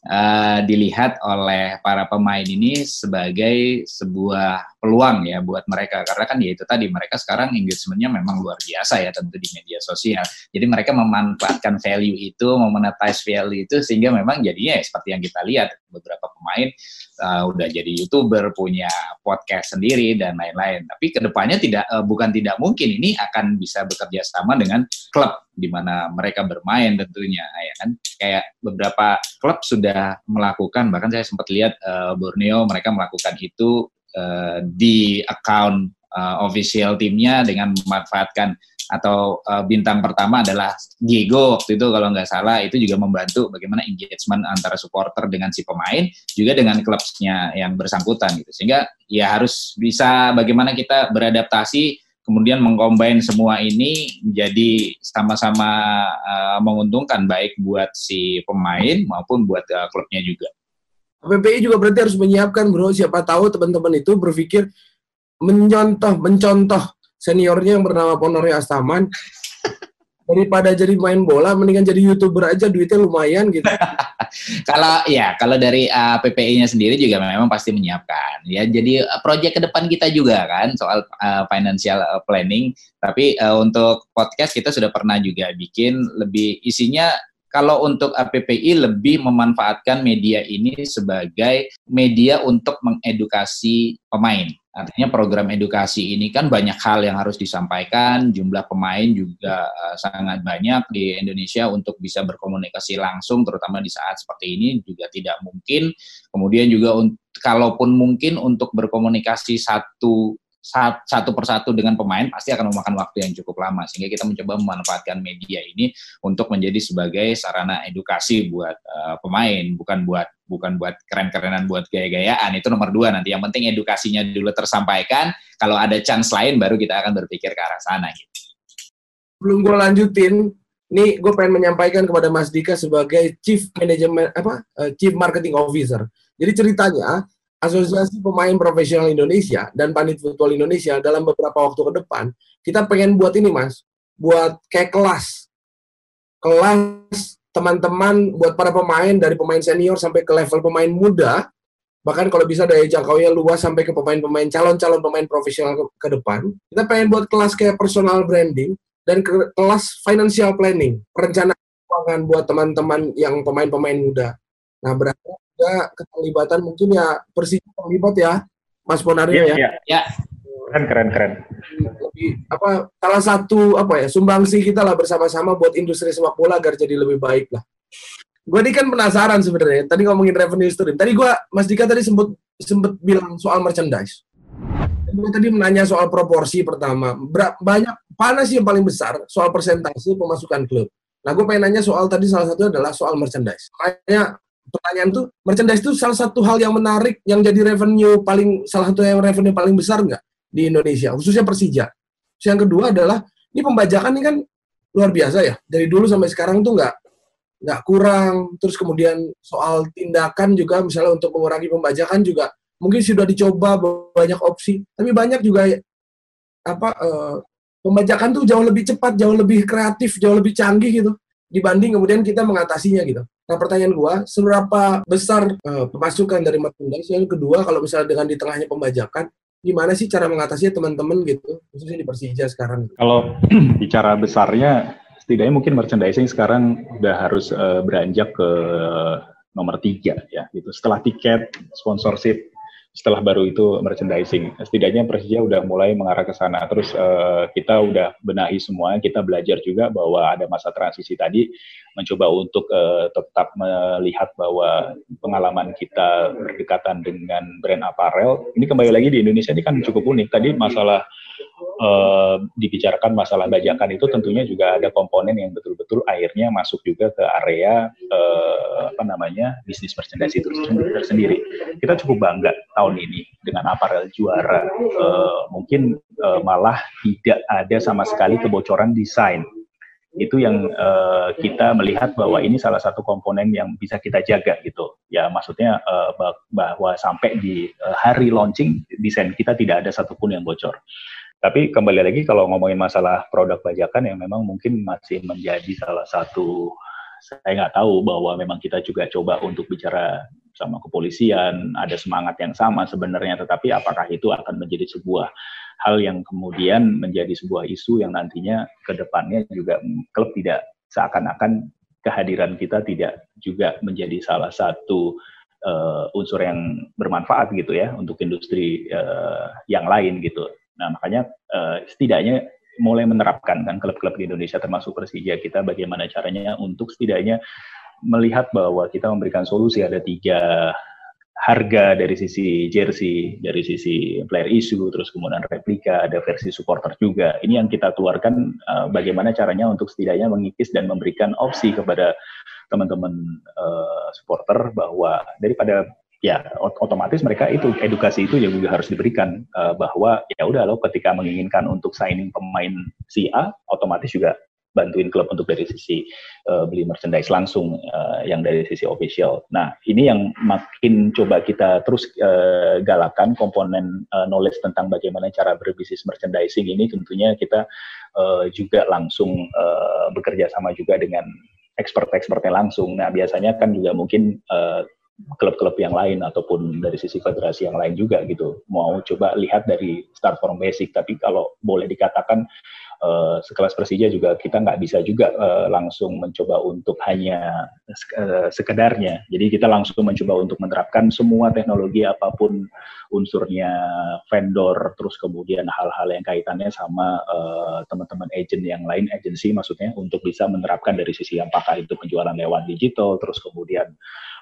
uh, dilihat oleh para pemain ini sebagai sebuah peluang ya buat mereka. Karena kan ya itu tadi mereka sekarang engagementnya memang luar biasa ya tentu di media sosial. Jadi mereka memanfaatkan value itu memonetize value itu sehingga memang jadinya ya, seperti yang kita lihat beberapa pemain uh, udah jadi youtuber punya podcast sendiri dan lain-lain. Tapi ke depannya tidak uh, bukan tidak mungkin ini akan bisa bekerja sama dengan klub di mana mereka bermain tentunya ya kan? Kayak beberapa klub sudah melakukan bahkan saya sempat lihat uh, Borneo mereka melakukan itu uh, di account uh, official timnya dengan memanfaatkan atau uh, bintang pertama adalah Diego waktu itu kalau nggak salah itu juga membantu bagaimana engagement antara supporter dengan si pemain juga dengan klubnya yang bersangkutan gitu sehingga ya harus bisa bagaimana kita beradaptasi kemudian mengcombine semua ini menjadi sama-sama uh, menguntungkan baik buat si pemain maupun buat uh, klubnya juga. PPI juga berarti harus menyiapkan bro. Siapa tahu teman-teman itu berpikir mencontoh mencontoh seniornya yang bernama Ponori Astaman. Daripada jadi main bola mendingan jadi youtuber aja duitnya lumayan gitu. Kalau ya kalau dari uh, PPI-nya sendiri juga memang pasti menyiapkan ya. Jadi uh, proyek ke depan kita juga kan soal uh, financial planning. Tapi uh, untuk podcast kita sudah pernah juga bikin lebih isinya kalau untuk APPI lebih memanfaatkan media ini sebagai media untuk mengedukasi pemain. Artinya program edukasi ini kan banyak hal yang harus disampaikan, jumlah pemain juga uh, sangat banyak di Indonesia untuk bisa berkomunikasi langsung, terutama di saat seperti ini juga tidak mungkin. Kemudian juga kalaupun mungkin untuk berkomunikasi satu satu persatu dengan pemain pasti akan memakan waktu yang cukup lama. Sehingga kita mencoba memanfaatkan media ini untuk menjadi sebagai sarana edukasi buat uh, pemain. Bukan buat bukan buat keren-kerenan buat gaya-gayaan. Itu nomor dua nanti. Yang penting edukasinya dulu tersampaikan. Kalau ada chance lain baru kita akan berpikir ke arah sana gitu. Belum gue lanjutin, nih gue pengen menyampaikan kepada Mas Dika sebagai Chief Management apa uh, Chief Marketing Officer. Jadi ceritanya Asosiasi Pemain Profesional Indonesia dan Panit Football Indonesia dalam beberapa waktu ke depan, kita pengen buat ini, Mas. Buat kayak kelas. Kelas teman-teman buat para pemain dari pemain senior sampai ke level pemain muda, bahkan kalau bisa dari jangkauannya luas sampai ke pemain-pemain calon-calon pemain profesional ke, ke depan. Kita pengen buat kelas kayak personal branding dan ke, kelas financial planning, perencanaan keuangan buat teman-teman yang pemain-pemain muda. Nah, berarti juga keterlibatan mungkin ya Persija terlibat ya Mas Ponario ya. Iya. Ya. Keren keren keren. Lebih apa salah satu apa ya sumbangsi kita lah bersama-sama buat industri sepak bola agar jadi lebih baik lah. Gue ini kan penasaran sebenarnya. Tadi ngomongin revenue stream. Tadi gue Mas Dika tadi sempet sempet bilang soal merchandise. Gue tadi menanya soal proporsi pertama. Berapa banyak mana sih yang paling besar soal persentase pemasukan klub? Nah, gue pengen nanya soal tadi salah satu adalah soal merchandise. Makanya pertanyaan tuh merchandise itu salah satu hal yang menarik yang jadi revenue paling salah satu yang revenue paling besar nggak di Indonesia khususnya Persija. Terus yang kedua adalah ini pembajakan ini kan luar biasa ya. Dari dulu sampai sekarang tuh nggak nggak kurang. Terus kemudian soal tindakan juga misalnya untuk mengurangi pembajakan juga mungkin sudah dicoba banyak opsi. Tapi banyak juga apa eh, pembajakan tuh jauh lebih cepat jauh lebih kreatif jauh lebih canggih gitu dibanding kemudian kita mengatasinya gitu Nah pertanyaan gua, seberapa besar uh, pemasukan dari merchandise? Yang kedua, kalau misalnya dengan di tengahnya pembajakan, gimana sih cara mengatasinya teman-teman gitu, khususnya di Persija sekarang? Kalau bicara besarnya, setidaknya mungkin merchandising sekarang udah harus uh, beranjak ke nomor tiga ya, gitu. Setelah tiket, sponsorship, setelah baru itu merchandising. Setidaknya Persija udah mulai mengarah ke sana. Terus uh, kita udah benahi semua, kita belajar juga bahwa ada masa transisi tadi, mencoba untuk uh, tetap melihat bahwa pengalaman kita berdekatan dengan brand apparel. Ini kembali lagi di Indonesia ini kan cukup unik. Tadi masalah uh, dibicarakan masalah bajakan itu tentunya juga ada komponen yang betul-betul akhirnya masuk juga ke area uh, apa namanya bisnis merchandise itu tersendiri. Kita cukup bangga tahun ini dengan aparel juara. Uh, mungkin uh, malah tidak ada sama sekali kebocoran desain. Itu yang uh, kita melihat bahwa ini salah satu komponen yang bisa kita jaga gitu. Ya maksudnya uh, bahwa sampai di uh, hari launching desain kita tidak ada satupun yang bocor. Tapi kembali lagi kalau ngomongin masalah produk bajakan yang memang mungkin masih menjadi salah satu saya nggak tahu bahwa memang kita juga coba untuk bicara sama kepolisian, ada semangat yang sama sebenarnya, tetapi apakah itu akan menjadi sebuah hal yang kemudian menjadi sebuah isu yang nantinya ke depannya juga klub tidak seakan-akan kehadiran kita tidak juga menjadi salah satu uh, unsur yang bermanfaat gitu ya untuk industri uh, yang lain gitu. Nah, makanya uh, setidaknya mulai menerapkan kan klub-klub di Indonesia termasuk Persija kita bagaimana caranya untuk setidaknya melihat bahwa kita memberikan solusi ada tiga harga dari sisi jersey, dari sisi player issue, terus kemudian replika, ada versi supporter juga. Ini yang kita keluarkan uh, bagaimana caranya untuk setidaknya mengikis dan memberikan opsi kepada teman-teman uh, supporter bahwa daripada ya otomatis mereka itu edukasi itu juga harus diberikan uh, bahwa ya udah lo ketika menginginkan untuk signing pemain si A otomatis juga bantuin klub untuk dari sisi uh, beli merchandise langsung uh, yang dari sisi official. Nah ini yang makin coba kita terus uh, galakan komponen uh, knowledge tentang bagaimana cara berbisnis merchandising ini tentunya kita uh, juga langsung uh, bekerja sama juga dengan expert-expertnya langsung. Nah biasanya kan juga mungkin uh, klub-klub yang lain ataupun dari sisi federasi yang lain juga gitu. Mau coba lihat dari start from basic tapi kalau boleh dikatakan uh, sekelas Persija juga kita nggak bisa juga uh, langsung mencoba untuk hanya uh, sekedarnya jadi kita langsung mencoba untuk menerapkan semua teknologi apa pun unsurnya vendor terus kemudian hal-hal yang kaitannya sama teman-teman uh, agent yang lain agensi maksudnya untuk bisa menerapkan dari sisi apakah itu penjualan lewat digital terus kemudian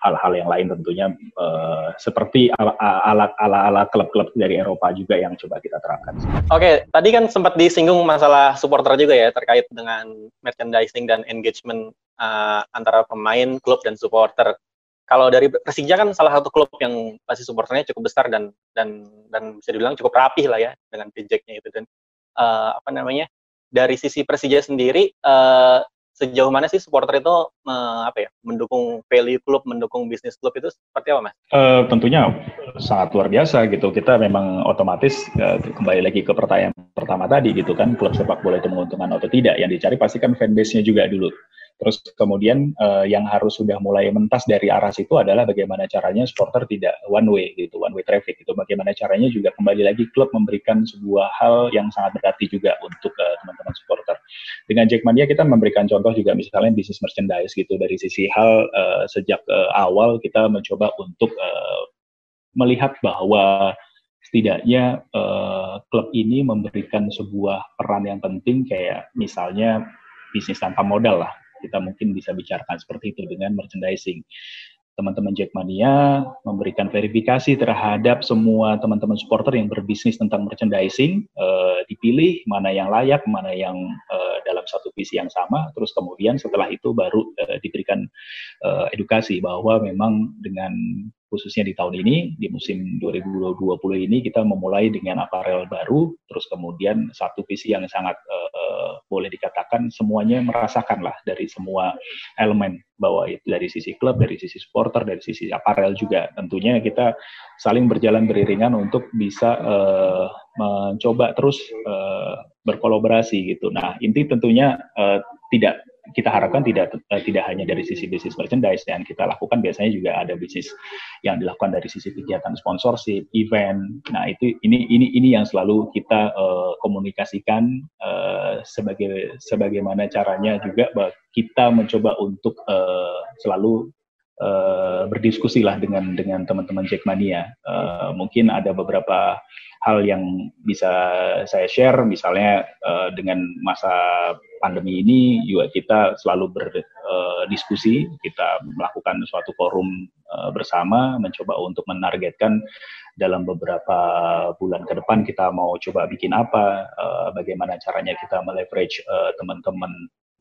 hal-hal yang lain tentunya uh, seperti ala-ala klub-klub dari Eropa juga yang coba kita terapkan. Oke, tadi kan sempat disinggung masalah supporter juga ya terkait dengan merchandising dan engagement uh, antara pemain, klub dan supporter. Kalau dari Persija kan salah satu klub yang pasti supporternya cukup besar dan dan dan bisa dibilang cukup rapih lah ya dengan pijeknya itu dan uh, apa namanya dari sisi Persija sendiri uh, sejauh mana sih supporter itu uh, apa ya mendukung value klub, mendukung bisnis klub itu seperti apa mas? Uh, tentunya sangat luar biasa gitu. Kita memang otomatis uh, kembali lagi ke pertanyaan pertama tadi gitu kan, klub sepak bola itu menguntungkan atau tidak? Yang dicari pasti kan fanbase-nya juga dulu. Terus kemudian uh, yang harus sudah mulai mentas dari arah situ adalah bagaimana caranya supporter tidak one way gitu, one way traffic itu. Bagaimana caranya juga kembali lagi klub memberikan sebuah hal yang sangat berarti juga untuk uh, teman-teman supporter. Dengan Jackmania kita memberikan contoh juga misalnya bisnis merchandise gitu dari sisi hal uh, sejak uh, awal kita mencoba untuk uh, melihat bahwa setidaknya uh, klub ini memberikan sebuah peran yang penting kayak misalnya bisnis tanpa modal lah kita mungkin bisa bicarakan seperti itu dengan merchandising. Teman-teman Jackmania memberikan verifikasi terhadap semua teman-teman supporter yang berbisnis tentang merchandising, uh, dipilih mana yang layak, mana yang uh, dalam satu visi yang sama, terus kemudian setelah itu baru uh, diberikan edukasi bahwa memang dengan khususnya di tahun ini di musim 2020 ini kita memulai dengan aparel baru terus kemudian satu visi yang sangat uh, boleh dikatakan semuanya merasakan lah dari semua elemen bahwa itu dari sisi klub dari sisi supporter dari sisi aparel juga. Tentunya kita saling berjalan beriringan untuk bisa uh, mencoba terus uh, berkolaborasi gitu. Nah inti tentunya uh, tidak kita harapkan tidak uh, tidak hanya dari sisi bisnis merchandise dan kita lakukan biasanya juga ada bisnis yang dilakukan dari sisi kegiatan sponsorship, event. Nah itu ini ini ini yang selalu kita uh, komunikasikan uh, sebagai sebagaimana caranya juga kita mencoba untuk uh, selalu uh, berdiskusi lah dengan dengan teman-teman Jackmania. Uh, mungkin ada beberapa hal yang bisa saya share, misalnya uh, dengan masa pandemi ini juga kita selalu berdiskusi, uh, kita melakukan suatu forum uh, bersama, mencoba untuk menargetkan dalam beberapa bulan ke depan kita mau coba bikin apa, uh, bagaimana caranya kita meleverage uh, teman-teman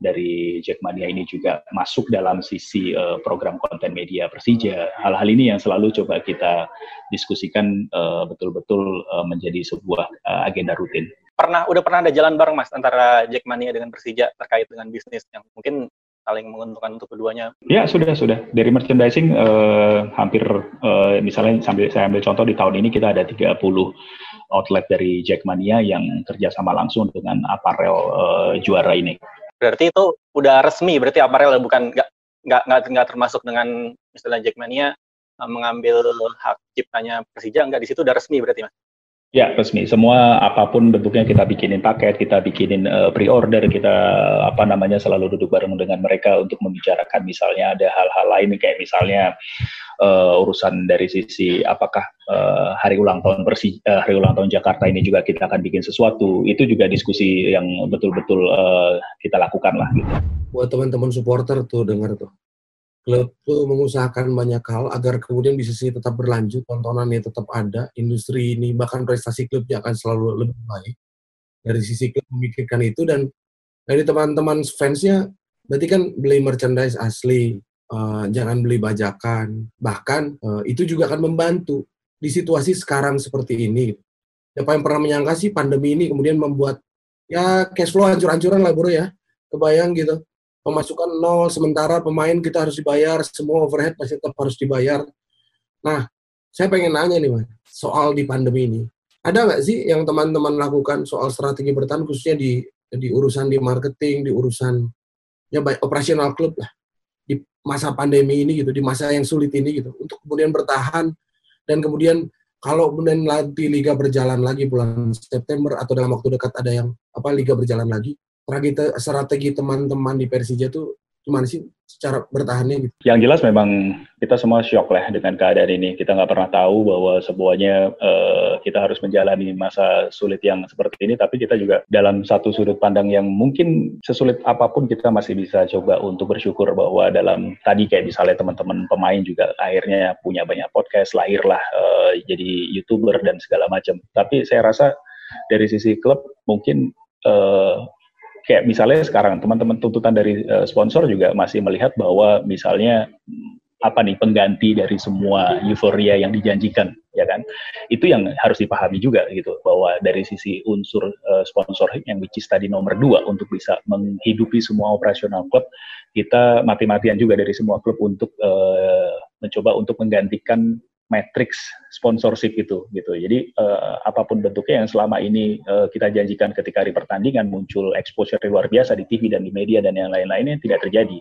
dari Jackmania ini juga masuk dalam sisi uh, program konten media Persija. Hal-hal ini yang selalu coba kita diskusikan uh, betul-betul uh, menjadi sebuah uh, agenda rutin. Pernah udah pernah ada jalan bareng Mas antara Jackmania dengan Persija terkait dengan bisnis yang mungkin saling menguntungkan untuk keduanya? Ya sudah sudah dari merchandising uh, hampir uh, misalnya sambil saya ambil contoh di tahun ini kita ada 30 outlet dari Jackmania yang kerjasama langsung dengan aparel uh, juara ini. Berarti itu udah resmi, berarti aparel bukan nggak nggak nggak termasuk dengan misalnya Jackmania uh, mengambil hak ciptanya Persija nggak di situ udah resmi berarti mas? Ya resmi. Semua apa pun bentuknya kita bikinin paket, kita bikinin uh, pre-order, kita apa namanya selalu duduk bareng dengan mereka untuk membicarakan misalnya ada hal-hal lain kayak misalnya uh, urusan dari sisi apakah uh, hari ulang tahun Persi uh, hari ulang tahun Jakarta ini juga kita akan bikin sesuatu itu juga diskusi yang betul-betul uh, kita lakukan lah gitu. Buat teman-teman supporter tuh dengar tuh klub tuh mengusahakan banyak hal agar kemudian bisa sih tetap berlanjut, tontonannya tetap ada, industri ini bahkan prestasi klubnya akan selalu lebih baik. Dari sisi klub memikirkan itu dan dari teman-teman fansnya berarti kan beli merchandise asli, uh, jangan beli bajakan. Bahkan uh, itu juga akan membantu di situasi sekarang seperti ini. Siapa yang pernah menyangka sih pandemi ini kemudian membuat ya cash flow hancur-hancuran lah bro ya. Kebayang gitu. Pemasukan nol, sementara pemain kita harus dibayar, semua overhead masih tetap harus dibayar. Nah, saya pengen nanya nih mas, soal di pandemi ini. Ada nggak sih yang teman-teman lakukan soal strategi bertahan khususnya di di urusan di marketing, di urusan ya baik operasional klub lah di masa pandemi ini gitu, di masa yang sulit ini gitu, untuk kemudian bertahan dan kemudian kalau kemudian nanti liga berjalan lagi bulan September atau dalam waktu dekat ada yang apa liga berjalan lagi, strategi teman-teman di Persija tuh gimana sih secara bertahannya gitu? Yang jelas memang kita semua shock lah dengan keadaan ini. Kita nggak pernah tahu bahwa semuanya uh, kita harus menjalani masa sulit yang seperti ini, tapi kita juga dalam satu sudut pandang yang mungkin sesulit apa pun kita masih bisa coba untuk bersyukur bahwa dalam tadi kayak misalnya teman-teman pemain juga akhirnya punya banyak podcast, lahirlah uh, jadi youtuber dan segala macam. Tapi saya rasa dari sisi klub mungkin uh, kayak misalnya sekarang teman-teman tuntutan dari uh, sponsor juga masih melihat bahwa misalnya apa nih pengganti dari semua euforia yang dijanjikan ya kan? Itu yang harus dipahami juga gitu bahwa dari sisi unsur uh, sponsor yang which is tadi nomor dua untuk bisa menghidupi semua operasional klub kita mati-matian juga dari semua klub untuk uh, mencoba untuk menggantikan matrix sponsorship itu gitu. Jadi uh, apa pun bentuknya yang selama ini uh, kita janjikan ketika hari pertandingan muncul exposure luar biasa di TV dan di media dan yang lain-lainnya tidak terjadi.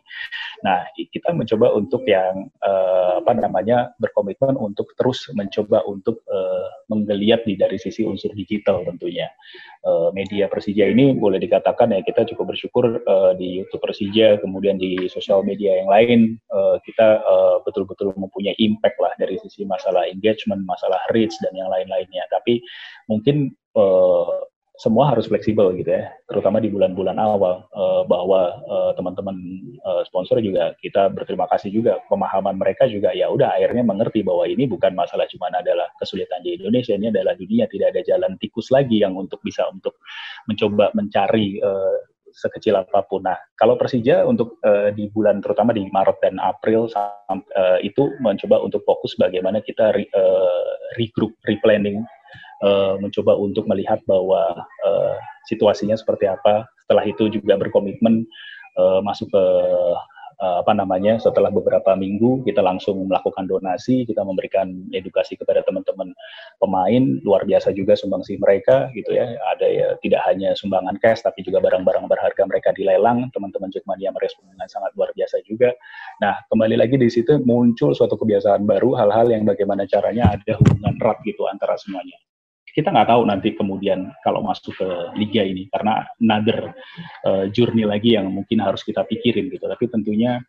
Nah, kita mencoba untuk yang uh, apa namanya berkomitmen untuk terus mencoba untuk uh, menggeliat di dari sisi unsur digital tentunya. Uh, media Persija ini boleh dikatakan ya kita cukup bersyukur uh, di YouTube Persija kemudian di sosial media yang lain uh, kita betul-betul uh, mempunyai impact lah dari sisi masalah engagement, masalah reach dan yang lain-lainnya. Tapi mungkin uh, semua harus fleksibel gitu ya, terutama di bulan-bulan awal uh, bahwa uh, teman-teman uh, sponsor juga kita berterima kasih juga pemahaman mereka juga ya udah akhirnya mengerti bahwa ini bukan masalah cuma adalah kesulitan di Indonesia ini adalah dunia tidak ada jalan tikus lagi yang untuk bisa untuk mencoba mencari sekecil apa pun. Nah, kalau Persija untuk uh, di bulan terutama di Maret dan April uh, itu mencoba untuk fokus bagaimana kita re, uh, regroup, replanning, uh, mencoba untuk melihat bahwa uh, situasinya seperti apa. Setelah itu juga berkomitmen uh, masuk ke uh, apa namanya setelah beberapa minggu kita langsung melakukan donasi, kita memberikan edukasi kepada teman-teman pemain luar biasa juga sumbangsi mereka gitu ya. Ada ya tidak hanya sumbangan cash tapi juga barang-barang berharga mereka dilelang, teman-teman Jackmania merespon dengan sangat luar biasa juga. Nah, kembali lagi di situ muncul suatu kebiasaan baru, hal-hal yang bagaimana caranya ada hubungan erat gitu antara semuanya kita nggak tahu nanti kemudian kalau masuk ke liga ini karena another uh, journey lagi yang mungkin harus kita pikirin gitu. Tapi tentunya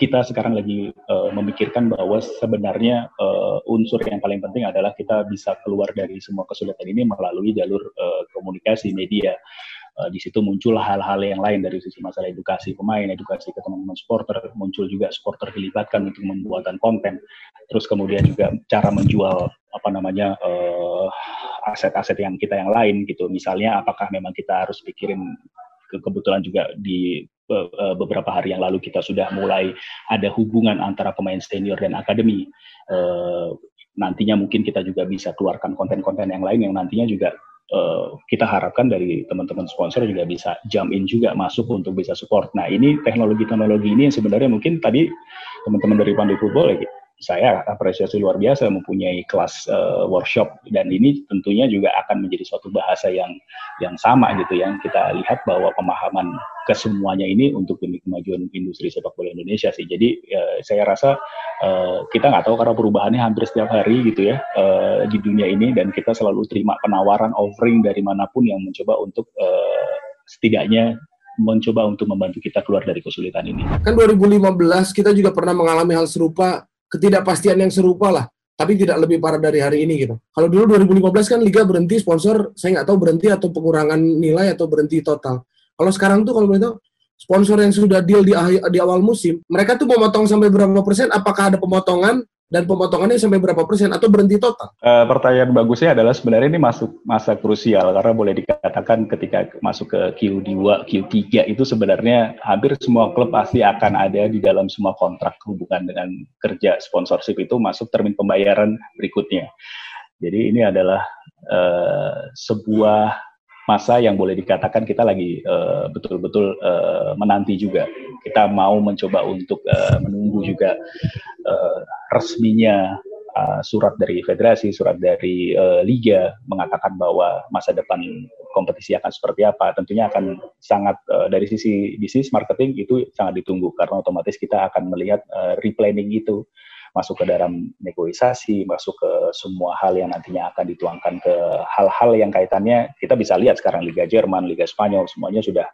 kita sekarang lagi uh, memikirkan bahwa sebenarnya uh, unsur yang paling penting adalah kita bisa keluar dari semua kesulitan ini melalui jalur uh, komunikasi media uh, di situ muncul hal-hal yang lain dari sisi masalah edukasi pemain, edukasi ke teman-teman supporter, muncul juga supporter dilibatkan untuk membuatan konten, terus kemudian juga cara menjual apa namanya uh, aset-aset yang kita yang lain gitu. Misalnya apakah memang kita harus pikirin kebetulan juga di beberapa hari yang lalu kita sudah mulai ada hubungan antara pemain senior dan akademi. nantinya mungkin kita juga bisa keluarkan konten-konten yang lain yang nantinya juga kita harapkan dari teman-teman sponsor juga bisa jump in juga masuk untuk bisa support. Nah ini teknologi-teknologi ini yang sebenarnya mungkin tadi teman-teman dari Pandai Football ya, saya apresiasi luar biasa mempunyai kelas uh, workshop dan ini tentunya juga akan menjadi suatu bahasa yang yang sama gitu yang kita lihat bahwa pemahaman kesemuanya ini untuk demi kemajuan industri sepak bola Indonesia sih. Jadi uh, saya rasa uh, kita nggak tahu karena perubahannya hampir setiap hari gitu ya uh, di dunia ini dan kita selalu terima penawaran offering dari mana pun yang mencoba untuk uh, setidaknya mencoba untuk membantu kita keluar dari kesulitan ini. Kan 2015 kita juga pernah mengalami hal serupa ketidakpastian yang serupa lah tapi tidak lebih parah dari hari ini gitu. Kalau dulu 2015 kan liga berhenti sponsor, saya nggak tahu berhenti atau pengurangan nilai atau berhenti total. Kalau sekarang tuh kalau boleh sponsor yang sudah deal di, di awal musim, mereka tuh memotong sampai berapa persen? Apakah ada pemotongan dan pemotongannya sampai berapa persen atau berhenti total? Uh, pertanyaan bagusnya adalah sebenarnya ini masuk masa krusial karena boleh dikatakan ketika masuk ke Q2, Q3 itu sebenarnya hampir semua klub pasti akan ada di dalam semua kontrak hubungan dengan kerja sponsorship itu masuk termin pembayaran berikutnya. Jadi ini adalah uh, sebuah masa yang boleh dikatakan kita lagi eh, betul-betul uh, uh, menanti juga. Kita mau mencoba untuk uh, menunggu juga uh, resminya uh, surat dari federasi, surat dari uh, liga mengatakan bahwa masa depan kompetisi akan seperti apa. Tentunya akan sangat uh, dari sisi bisnis marketing itu sangat ditunggu karena otomatis kita akan melihat uh, replanning itu masuk ke dalam negosiasi, masuk ke semua hal yang nantinya akan dituangkan ke hal-hal yang kaitannya kita bisa lihat sekarang Liga Jerman, Liga Spanyol semuanya sudah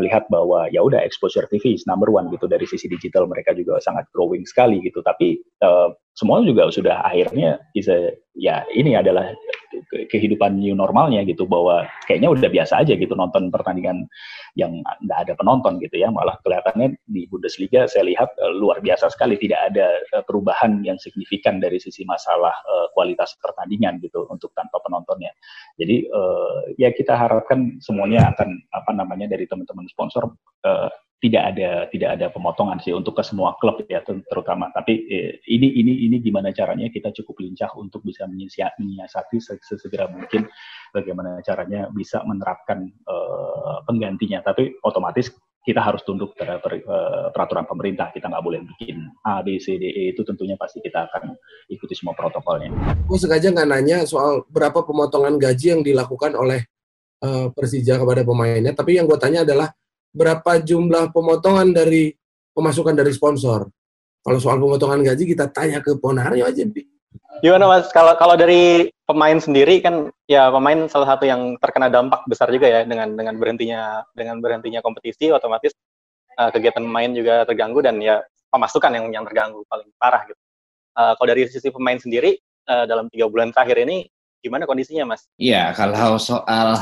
melihat bahwa ya udah exposure TV is number one gitu dari sisi digital mereka juga sangat growing sekali gitu. Tapi uh, semua juga sudah akhirnya bisa ya ini adalah kehidupan new normalnya gitu bahwa kayaknya udah biasa aja gitu nonton pertandingan yang nggak ada penonton gitu ya. Malah kelihatannya di Bundesliga saya lihat uh, luar biasa sekali. Tidak ada uh, perubahan yang signifikan dari sisi masalah uh, kualitas pertandingan gitu untuk tanpa penontonnya. Jadi uh, ya kita harapkan semuanya akan apa namanya dari teman-teman sponsor uh, tidak ada tidak ada pemotongan sih untuk ke semua klub ya terutama. Tapi eh, ini ini ini gimana caranya kita cukup lincah untuk bisa menyiasati sesegera mungkin bagaimana caranya bisa menerapkan eh, penggantinya. Tapi otomatis kita harus tunduk terhadap eh, peraturan pemerintah. Kita nggak boleh bikin A B C D E itu tentunya pasti kita akan ikuti semua protokolnya. Gue sengaja nggak nanya soal berapa pemotongan gaji yang dilakukan oleh uh, Persija kepada pemainnya tapi yang gue tanya adalah berapa jumlah pemotongan dari pemasukan dari sponsor. Kalau soal pemotongan gaji kita tanya ke Ponario aja, Bi. Gimana Mas? Kalau kalau dari pemain sendiri kan ya pemain salah satu yang terkena dampak besar juga ya dengan dengan berhentinya dengan berhentinya kompetisi otomatis uh, kegiatan pemain juga terganggu dan ya pemasukan yang yang terganggu paling parah gitu. Uh, kalau dari sisi pemain sendiri uh, dalam tiga bulan terakhir ini gimana kondisinya Mas? Iya kalau soal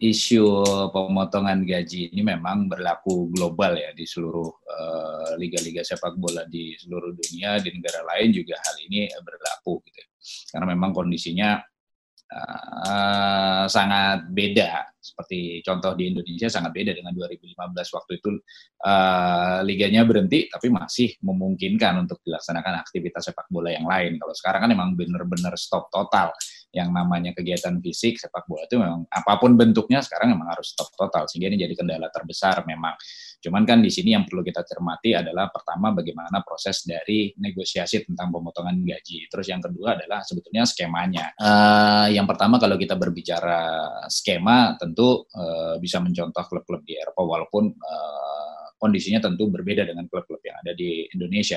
isu pemotongan gaji ini memang berlaku global ya di seluruh eh, liga-liga uh, sepak bola di seluruh dunia di negara lain juga hal ini berlaku gitu ya. karena memang kondisinya uh, sangat beda. Seperti contoh di Indonesia sangat beda dengan 2015 waktu itu uh, liganya berhenti tapi masih memungkinkan untuk dilaksanakan aktivitas sepak bola yang lain. Kalau sekarang kan memang benar-benar stop total yang namanya kegiatan fisik sepak bola itu memang apa pun bentuknya sekarang memang harus stop total sehingga ini jadi kendala terbesar memang. Cuman kan di sini yang perlu kita cermati adalah pertama bagaimana proses dari negosiasi tentang pemotongan gaji. Terus yang kedua adalah sebetulnya skemanya. Uh, yang pertama kalau kita berbicara skema tentu uh, bisa mencontoh klub-klub di Eropa walaupun uh, kondisinya tentu berbeda dengan klub-klub yang ada di Indonesia.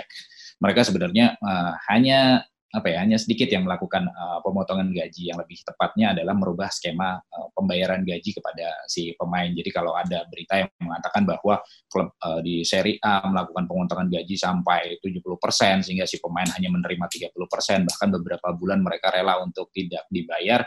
Mereka sebenarnya uh, hanya apa ya hanya sedikit yang melakukan uh, pemotongan gaji. Yang lebih tepatnya adalah merubah skema uh, pembayaran gaji kepada si pemain. Jadi kalau ada berita yang mengatakan bahwa klub uh, di Serie A melakukan pemotongan gaji sampai 70% sehingga si pemain hanya menerima 30% bahkan beberapa bulan mereka rela untuk tidak dibayar.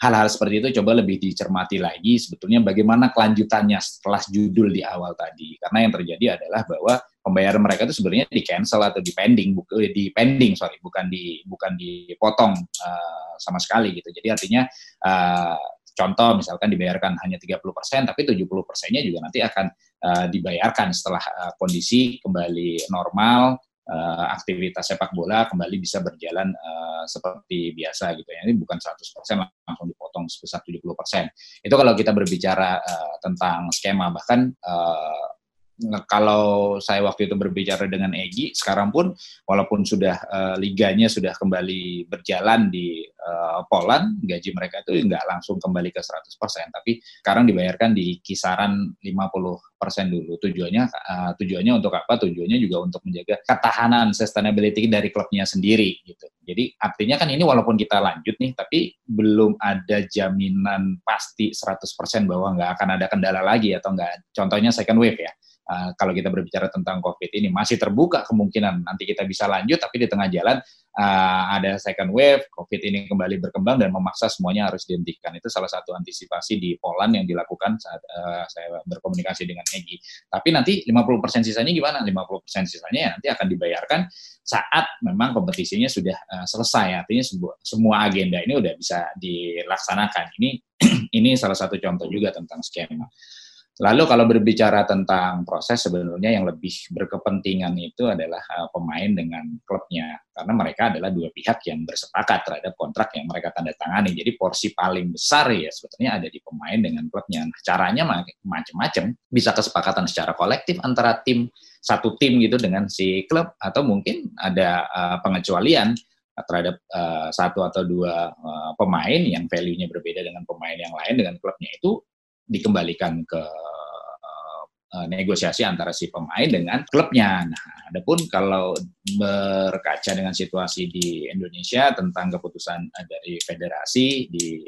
Hal-hal seperti itu coba lebih dicermati lagi sebetulnya bagaimana kelanjutannya setelah judul di awal tadi. Karena yang terjadi adalah bahwa pembayaran mereka itu sebenarnya di cancel atau di pending eh, di pending sorry bukan di bukan dipotong uh, sama sekali gitu jadi artinya uh, contoh misalkan dibayarkan hanya 30% tapi 70 persennya juga nanti akan uh, dibayarkan setelah uh, kondisi kembali normal uh, aktivitas sepak bola kembali bisa berjalan uh, seperti biasa gitu ya. Ini bukan 100% langsung dipotong sebesar 70%. Itu kalau kita berbicara uh, tentang skema bahkan uh, kalau saya waktu itu berbicara dengan Egi, sekarang pun walaupun sudah uh, liganya sudah kembali berjalan di uh, Poland, gaji mereka itu nggak langsung kembali ke 100%, tapi sekarang dibayarkan di kisaran 50% dulu. Tujuannya uh, tujuannya untuk apa? Tujuannya juga untuk menjaga ketahanan sustainability dari klubnya sendiri gitu. Jadi artinya kan ini walaupun kita lanjut nih, tapi belum ada jaminan pasti 100% bahwa nggak akan ada kendala lagi atau nggak. Contohnya second wave ya Uh, kalau kita berbicara tentang COVID ini masih terbuka kemungkinan nanti kita bisa lanjut, tapi di tengah jalan uh, ada second wave, COVID ini kembali berkembang dan memaksa semuanya harus dihentikan. Itu salah satu antisipasi di Poland yang dilakukan saat uh, saya berkomunikasi dengan Egi. Tapi nanti 50% sisanya gimana? 50% sisanya ya nanti akan dibayarkan saat memang kompetisinya sudah uh, selesai. Artinya semua agenda ini udah bisa dilaksanakan. Ini ini salah satu contoh juga tentang skema. Lalu kalau berbicara tentang proses sebenarnya yang lebih berkepentingan itu adalah uh, pemain dengan klubnya karena mereka adalah dua pihak yang bersepakat terhadap kontrak yang mereka tanda tangani. Jadi porsi paling besar ya sebetulnya ada di pemain dengan klubnya. Nah, caranya macam-macam. Bisa kesepakatan secara kolektif antara tim satu tim gitu dengan si klub atau mungkin ada uh, pengecualian terhadap uh, satu atau dua uh, pemain yang value-nya berbeda dengan pemain yang lain dengan klubnya itu dikembalikan ke uh, negosiasi antara si pemain dengan klubnya. Nah, adapun kalau berkaca dengan situasi di Indonesia tentang keputusan dari federasi di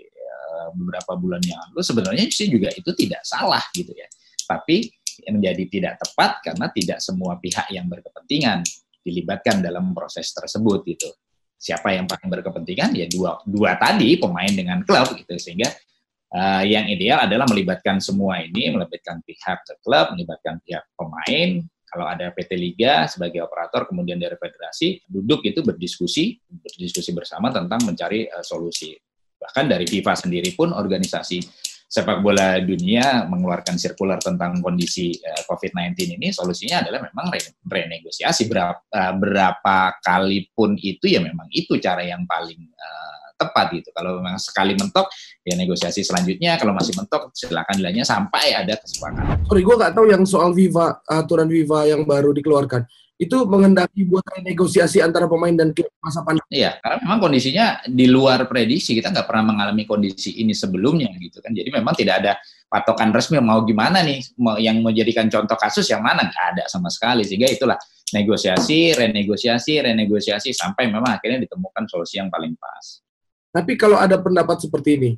beberapa bulan yang lalu, sebenarnya sih juga itu tidak salah gitu ya. Tapi menjadi tidak tepat karena tidak semua pihak yang berkepentingan dilibatkan dalam proses tersebut gitu. Siapa yang paling berkepentingan ya dua dua tadi pemain dengan klub gitu sehingga Uh, yang ideal adalah melibatkan semua ini, melibatkan pihak klub, melibatkan pihak pemain, kalau ada PT Liga sebagai operator, kemudian dari federasi, duduk itu berdiskusi, berdiskusi bersama tentang mencari uh, solusi. Bahkan dari FIFA sendiri pun organisasi sepak bola dunia mengeluarkan sirkular tentang kondisi uh, COVID-19 ini, solusinya adalah memang re renegosiasi berapa, uh, berapa kali pun itu ya memang itu cara yang paling uh, tepat gitu. Kalau memang sekali mentok, ya negosiasi selanjutnya. Kalau masih mentok, silakan nilainya sampai ada kesepakatan. Sorry, gue nggak tahu yang soal Viva, aturan Viva yang baru dikeluarkan. Itu mengendaki buat negosiasi antara pemain dan klub masa pandemi. Iya, karena memang kondisinya di luar prediksi. Kita nggak pernah mengalami kondisi ini sebelumnya gitu kan. Jadi memang tidak ada patokan resmi mau gimana nih, mau yang menjadikan contoh kasus yang mana nggak ada sama sekali. Sehingga itulah negosiasi, renegosiasi, renegosiasi sampai memang akhirnya ditemukan solusi yang paling pas. Tapi kalau ada pendapat seperti ini,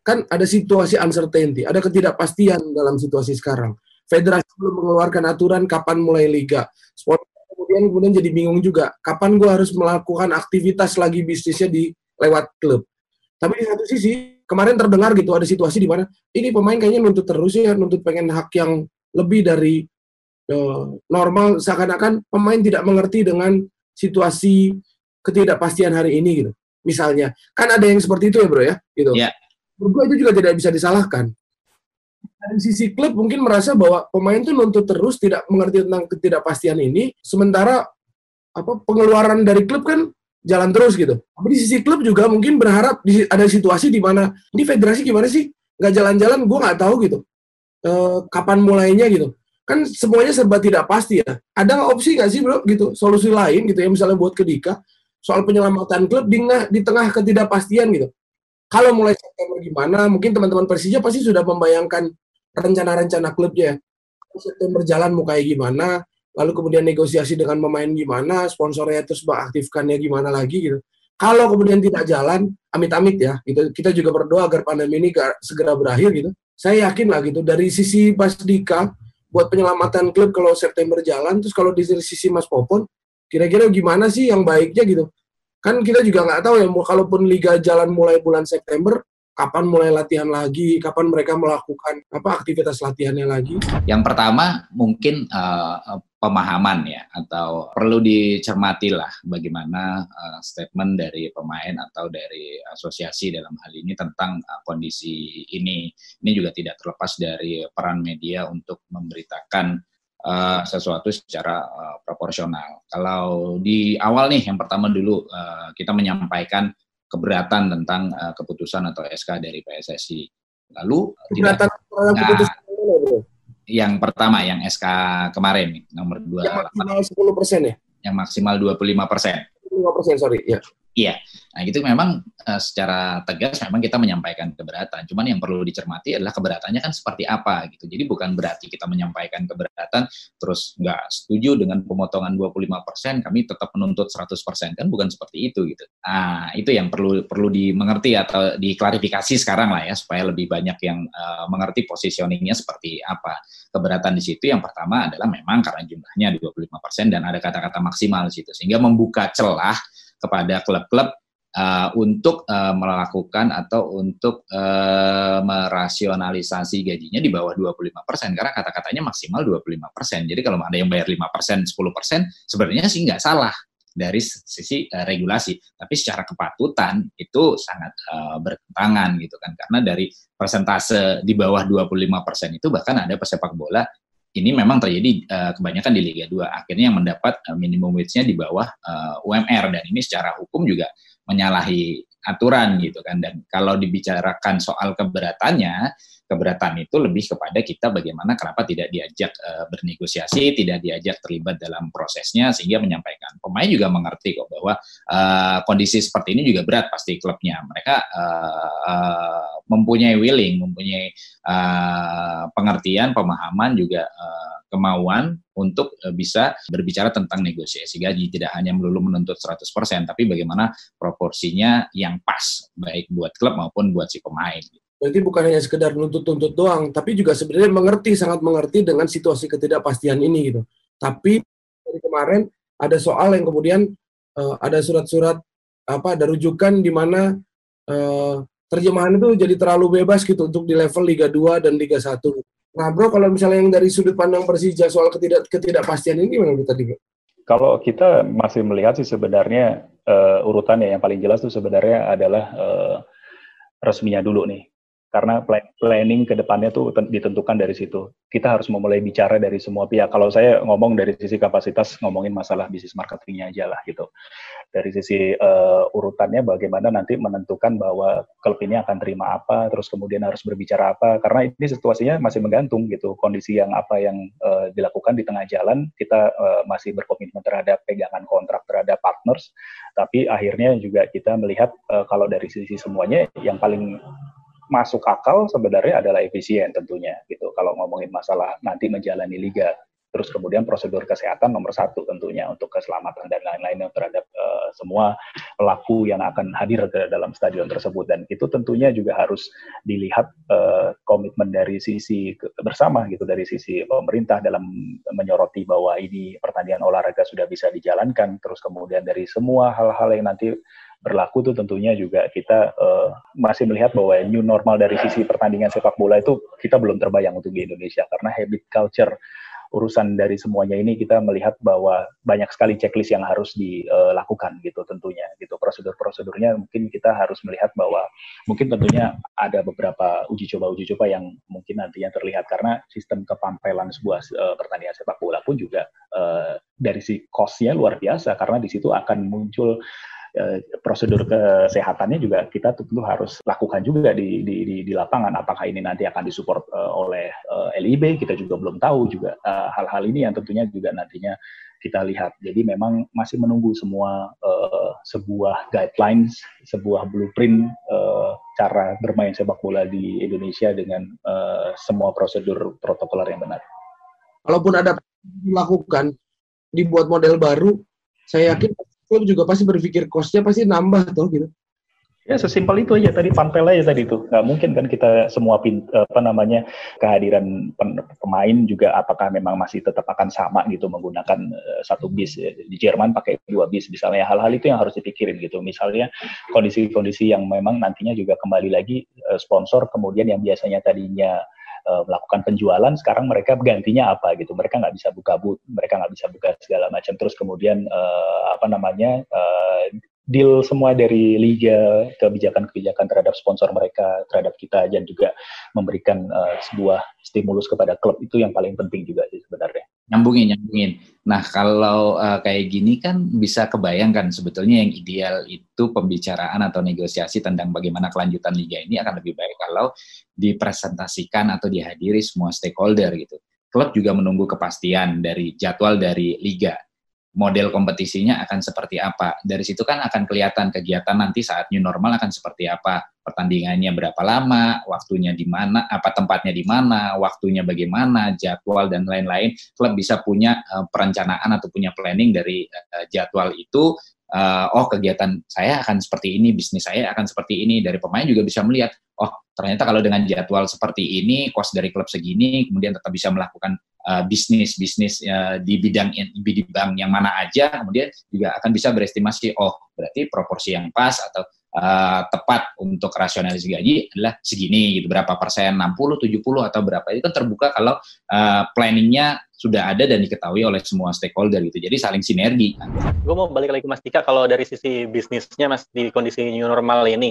kan ada situasi uncertainty, ada ketidakpastian dalam situasi sekarang. Federasi belum mengeluarkan aturan kapan mulai liga. Sport kemudian kemudian jadi bingung juga, kapan gue harus melakukan aktivitas lagi bisnisnya di lewat klub. Tapi di satu sisi, kemarin terdengar gitu ada situasi di mana ini pemain kayaknya nuntut terus ya, nuntut pengen hak yang lebih dari uh, normal seakan-akan pemain tidak mengerti dengan situasi ketidakpastian hari ini gitu misalnya. Kan ada yang seperti itu ya bro ya, gitu. Yeah. Menurut itu juga tidak bisa disalahkan. Dari sisi klub mungkin merasa bahwa pemain itu nuntut terus tidak mengerti tentang ketidakpastian ini, sementara apa pengeluaran dari klub kan jalan terus gitu. Tapi di sisi klub juga mungkin berharap di, ada situasi di mana ini federasi gimana sih nggak jalan-jalan, gue nggak tahu gitu. E, kapan mulainya gitu. Kan semuanya serba tidak pasti ya. Ada nggak opsi nggak sih bro gitu, solusi lain gitu ya misalnya buat ke Dika soal penyelamatan klub di, di tengah ketidakpastian gitu. Kalau mulai September gimana, mungkin teman-teman Persija pasti sudah membayangkan rencana-rencana klubnya. September jalan mau kayak gimana, lalu kemudian negosiasi dengan pemain gimana, sponsornya terus mengaktifkannya gimana lagi gitu. Kalau kemudian tidak jalan, amit-amit ya, gitu. Kita juga berdoa agar pandemi ini segera berakhir gitu. Saya yakin lah gitu dari sisi Mas Dika buat penyelamatan klub kalau September jalan, terus kalau di sisi Mas Popon, kira-kira gimana sih yang baiknya gitu? kan kita juga nggak tahu ya kalaupun liga jalan mulai bulan September kapan mulai latihan lagi, kapan mereka melakukan apa aktivitas latihannya lagi? Yang pertama mungkin uh, pemahaman ya atau perlu dicermati lah bagaimana uh, statement dari pemain atau dari asosiasi dalam hal ini tentang uh, kondisi ini. Ini juga tidak terlepas dari peran media untuk memberitakan uh, sesuatu secara uh, proporsional. Kalau di awal nih, yang pertama dulu uh, kita menyampaikan keberatan tentang uh, keputusan atau SK dari PSSI. Lalu keberatan tidak, keputusan nah, yang pertama yang SK kemarin nomor dua. Yang maksimal 10 persen ya? Yang maksimal 25 persen. 25 persen, sorry. Ya. Iya, nah itu memang uh, secara tegas memang kita menyampaikan keberatan. Cuman yang perlu dicermati adalah keberatannya kan seperti apa gitu. Jadi bukan berarti kita menyampaikan keberatan terus nggak setuju dengan pemotongan 25%, kami tetap menuntut 100%. Kan bukan seperti itu gitu. Nah, itu yang perlu perlu dimengerti atau diklarifikasi sekarang lah ya supaya lebih banyak yang uh, mengerti positioningnya seperti apa. Keberatan di situ yang pertama adalah memang karena jumlahnya 25% dan ada kata-kata maksimal di situ sehingga membuka celah kepada klub-klub uh, untuk uh, melakukan atau untuk uh, merasionalisasi gajinya di bawah 25% karena kata-katanya maksimal 25%. Jadi kalau ada yang bayar 5%, 10% sebenarnya sih nggak salah dari sisi uh, regulasi, tapi secara kepatutan itu sangat uh, bertentangan gitu kan. Karena dari persentase di bawah 25% itu bahkan ada pesepak bola ini memang terjadi uh, kebanyakan di Liga 2. Akhirnya yang mendapat uh, minimum wage-nya di bawah uh, eh, UMR dan ini secara hukum juga menyalahi aturan gitu kan. Dan kalau dibicarakan soal keberatannya, keberatan itu lebih kepada kita bagaimana kenapa tidak diajak uh, bernegosiasi, tidak diajak terlibat dalam prosesnya sehingga menyampaikan. Pemain juga mengerti kok bahwa uh, kondisi seperti ini juga berat pasti klubnya. Mereka uh, uh, mempunyai willing, mempunyai uh, pengertian, pemahaman juga uh, kemauan untuk bisa berbicara tentang negosiasi gaji tidak hanya melulu menuntut 100% tapi bagaimana proporsinya yang pas baik buat klub maupun buat si pemain. Berarti bukan hanya sekedar nuntut-nuntut doang, tapi juga sebenarnya mengerti, sangat mengerti dengan situasi ketidakpastian ini gitu. Tapi dari kemarin ada soal yang kemudian uh, ada surat-surat apa ada rujukan di mana uh, terjemahan itu jadi terlalu bebas gitu untuk di level Liga 2 dan Liga 1. Nah, Bro, kalau misalnya yang dari sudut pandang Persija soal ketidak ketidakpastian ini gimana tadi, Bro? Kalau kita masih melihat sih sebenarnya uh, urutannya yang paling jelas itu sebenarnya adalah uh, resminya dulu nih karena planning ke depannya tuh ditentukan dari situ. Kita harus memulai bicara dari semua pihak. Kalau saya ngomong dari sisi kapasitas, ngomongin masalah bisnis marketingnya aja lah gitu. Dari sisi uh, urutannya bagaimana nanti menentukan bahwa klub ini akan terima apa, terus kemudian harus berbicara apa. Karena ini situasinya masih menggantung gitu. Kondisi yang apa yang uh, dilakukan di tengah jalan, kita uh, masih berkomitmen terhadap pegangan kontrak terhadap partners, tapi akhirnya juga kita melihat uh, kalau dari sisi semuanya yang paling masuk akal sebenarnya adalah efisien tentunya gitu. Kalau ngomongin masalah nanti menjalani liga terus kemudian prosedur kesehatan nomor satu tentunya untuk keselamatan dan lain-lainnya terhadap uh, semua pelaku yang akan hadir ke dalam stadion tersebut. Dan itu tentunya juga harus dilihat uh, komitmen dari sisi bersama gitu dari sisi pemerintah dalam menyoroti bahwa ini pertandingan olahraga sudah bisa dijalankan terus kemudian dari semua hal-hal yang nanti berlaku tuh tentunya juga kita uh, masih melihat bahwa new normal dari sisi pertandingan sepak bola itu kita belum terbayang untuk di Indonesia. Karena habit culture urusan dari semuanya ini kita melihat bahwa banyak sekali checklist yang harus dilakukan gitu tentunya gitu. Prosedur-prosedurnya mungkin kita harus melihat bahwa mungkin tentunya ada beberapa uji coba uji coba yang mungkin nantinya terlihat. Karena sistem kepampelan sebuah uh, pertandingan sepak bola pun juga uh, dari si costnya luar biasa. Karena di situ akan muncul prosedur kesehatannya juga kita tentu harus lakukan juga di, di, di, di lapangan. Apakah ini nanti akan disupport uh, oleh uh, LIB, kita juga belum tahu juga hal-hal uh, ini yang tentunya juga nantinya kita lihat. Jadi memang masih menunggu semua uh, sebuah guidelines, sebuah blueprint uh, cara bermain sepak bola di Indonesia dengan uh, semua prosedur protokoler yang benar. Kalaupun ada dilakukan, dibuat model baru, saya yakin klub juga pasti berpikir costnya pasti nambah tuh gitu. Ya sesimpel itu aja tadi panpel aja tadi itu nggak mungkin kan kita semua pin, apa namanya kehadiran pemain juga apakah memang masih tetap akan sama gitu menggunakan uh, satu bis ya. di Jerman pakai dua bis misalnya hal-hal itu yang harus dipikirin gitu misalnya kondisi-kondisi yang memang nantinya juga kembali lagi uh, sponsor kemudian yang biasanya tadinya uh, melakukan penjualan sekarang mereka gantinya apa gitu mereka nggak bisa buka but mereka nggak bisa buka segala macam terus kemudian uh, apa namanya uh, deal semua dari liga, kebijakan-kebijakan terhadap sponsor mereka, terhadap kita, dan juga memberikan uh, sebuah stimulus kepada klub itu yang paling penting juga sih sebenarnya. Nyambungin, nyambungin. Nah kalau uh, kayak gini kan bisa kebayangkan sebetulnya yang ideal itu pembicaraan atau negosiasi tentang bagaimana kelanjutan liga ini akan lebih baik kalau dipresentasikan atau dihadiri semua stakeholder gitu. Klub juga menunggu kepastian dari jadwal dari liga model kompetisinya akan seperti apa. Dari situ kan akan kelihatan kegiatan nanti saat new normal akan seperti apa. Pertandingannya berapa lama, waktunya di mana, apa tempatnya di mana, waktunya bagaimana, jadwal dan lain-lain. Klub bisa punya uh, perencanaan atau punya planning dari uh, jadwal itu. Uh, oh kegiatan saya akan seperti ini, bisnis saya akan seperti ini. Dari pemain juga bisa melihat, oh ternyata kalau dengan jadwal seperti ini, cost dari klub segini, kemudian tetap bisa melakukan uh, bisnis bisnis uh, di bidang di bidang yang mana aja, kemudian juga akan bisa berestimasi, oh berarti proporsi yang pas atau uh, tepat untuk rasionalisasi gaji adalah segini gitu, berapa persen, 60, 70 atau berapa itu kan terbuka kalau uh, planningnya sudah ada dan diketahui oleh semua stakeholder gitu. Jadi saling sinergi. Gue mau balik lagi Mas Dika, kalau dari sisi bisnisnya Mas di kondisi new normal ini,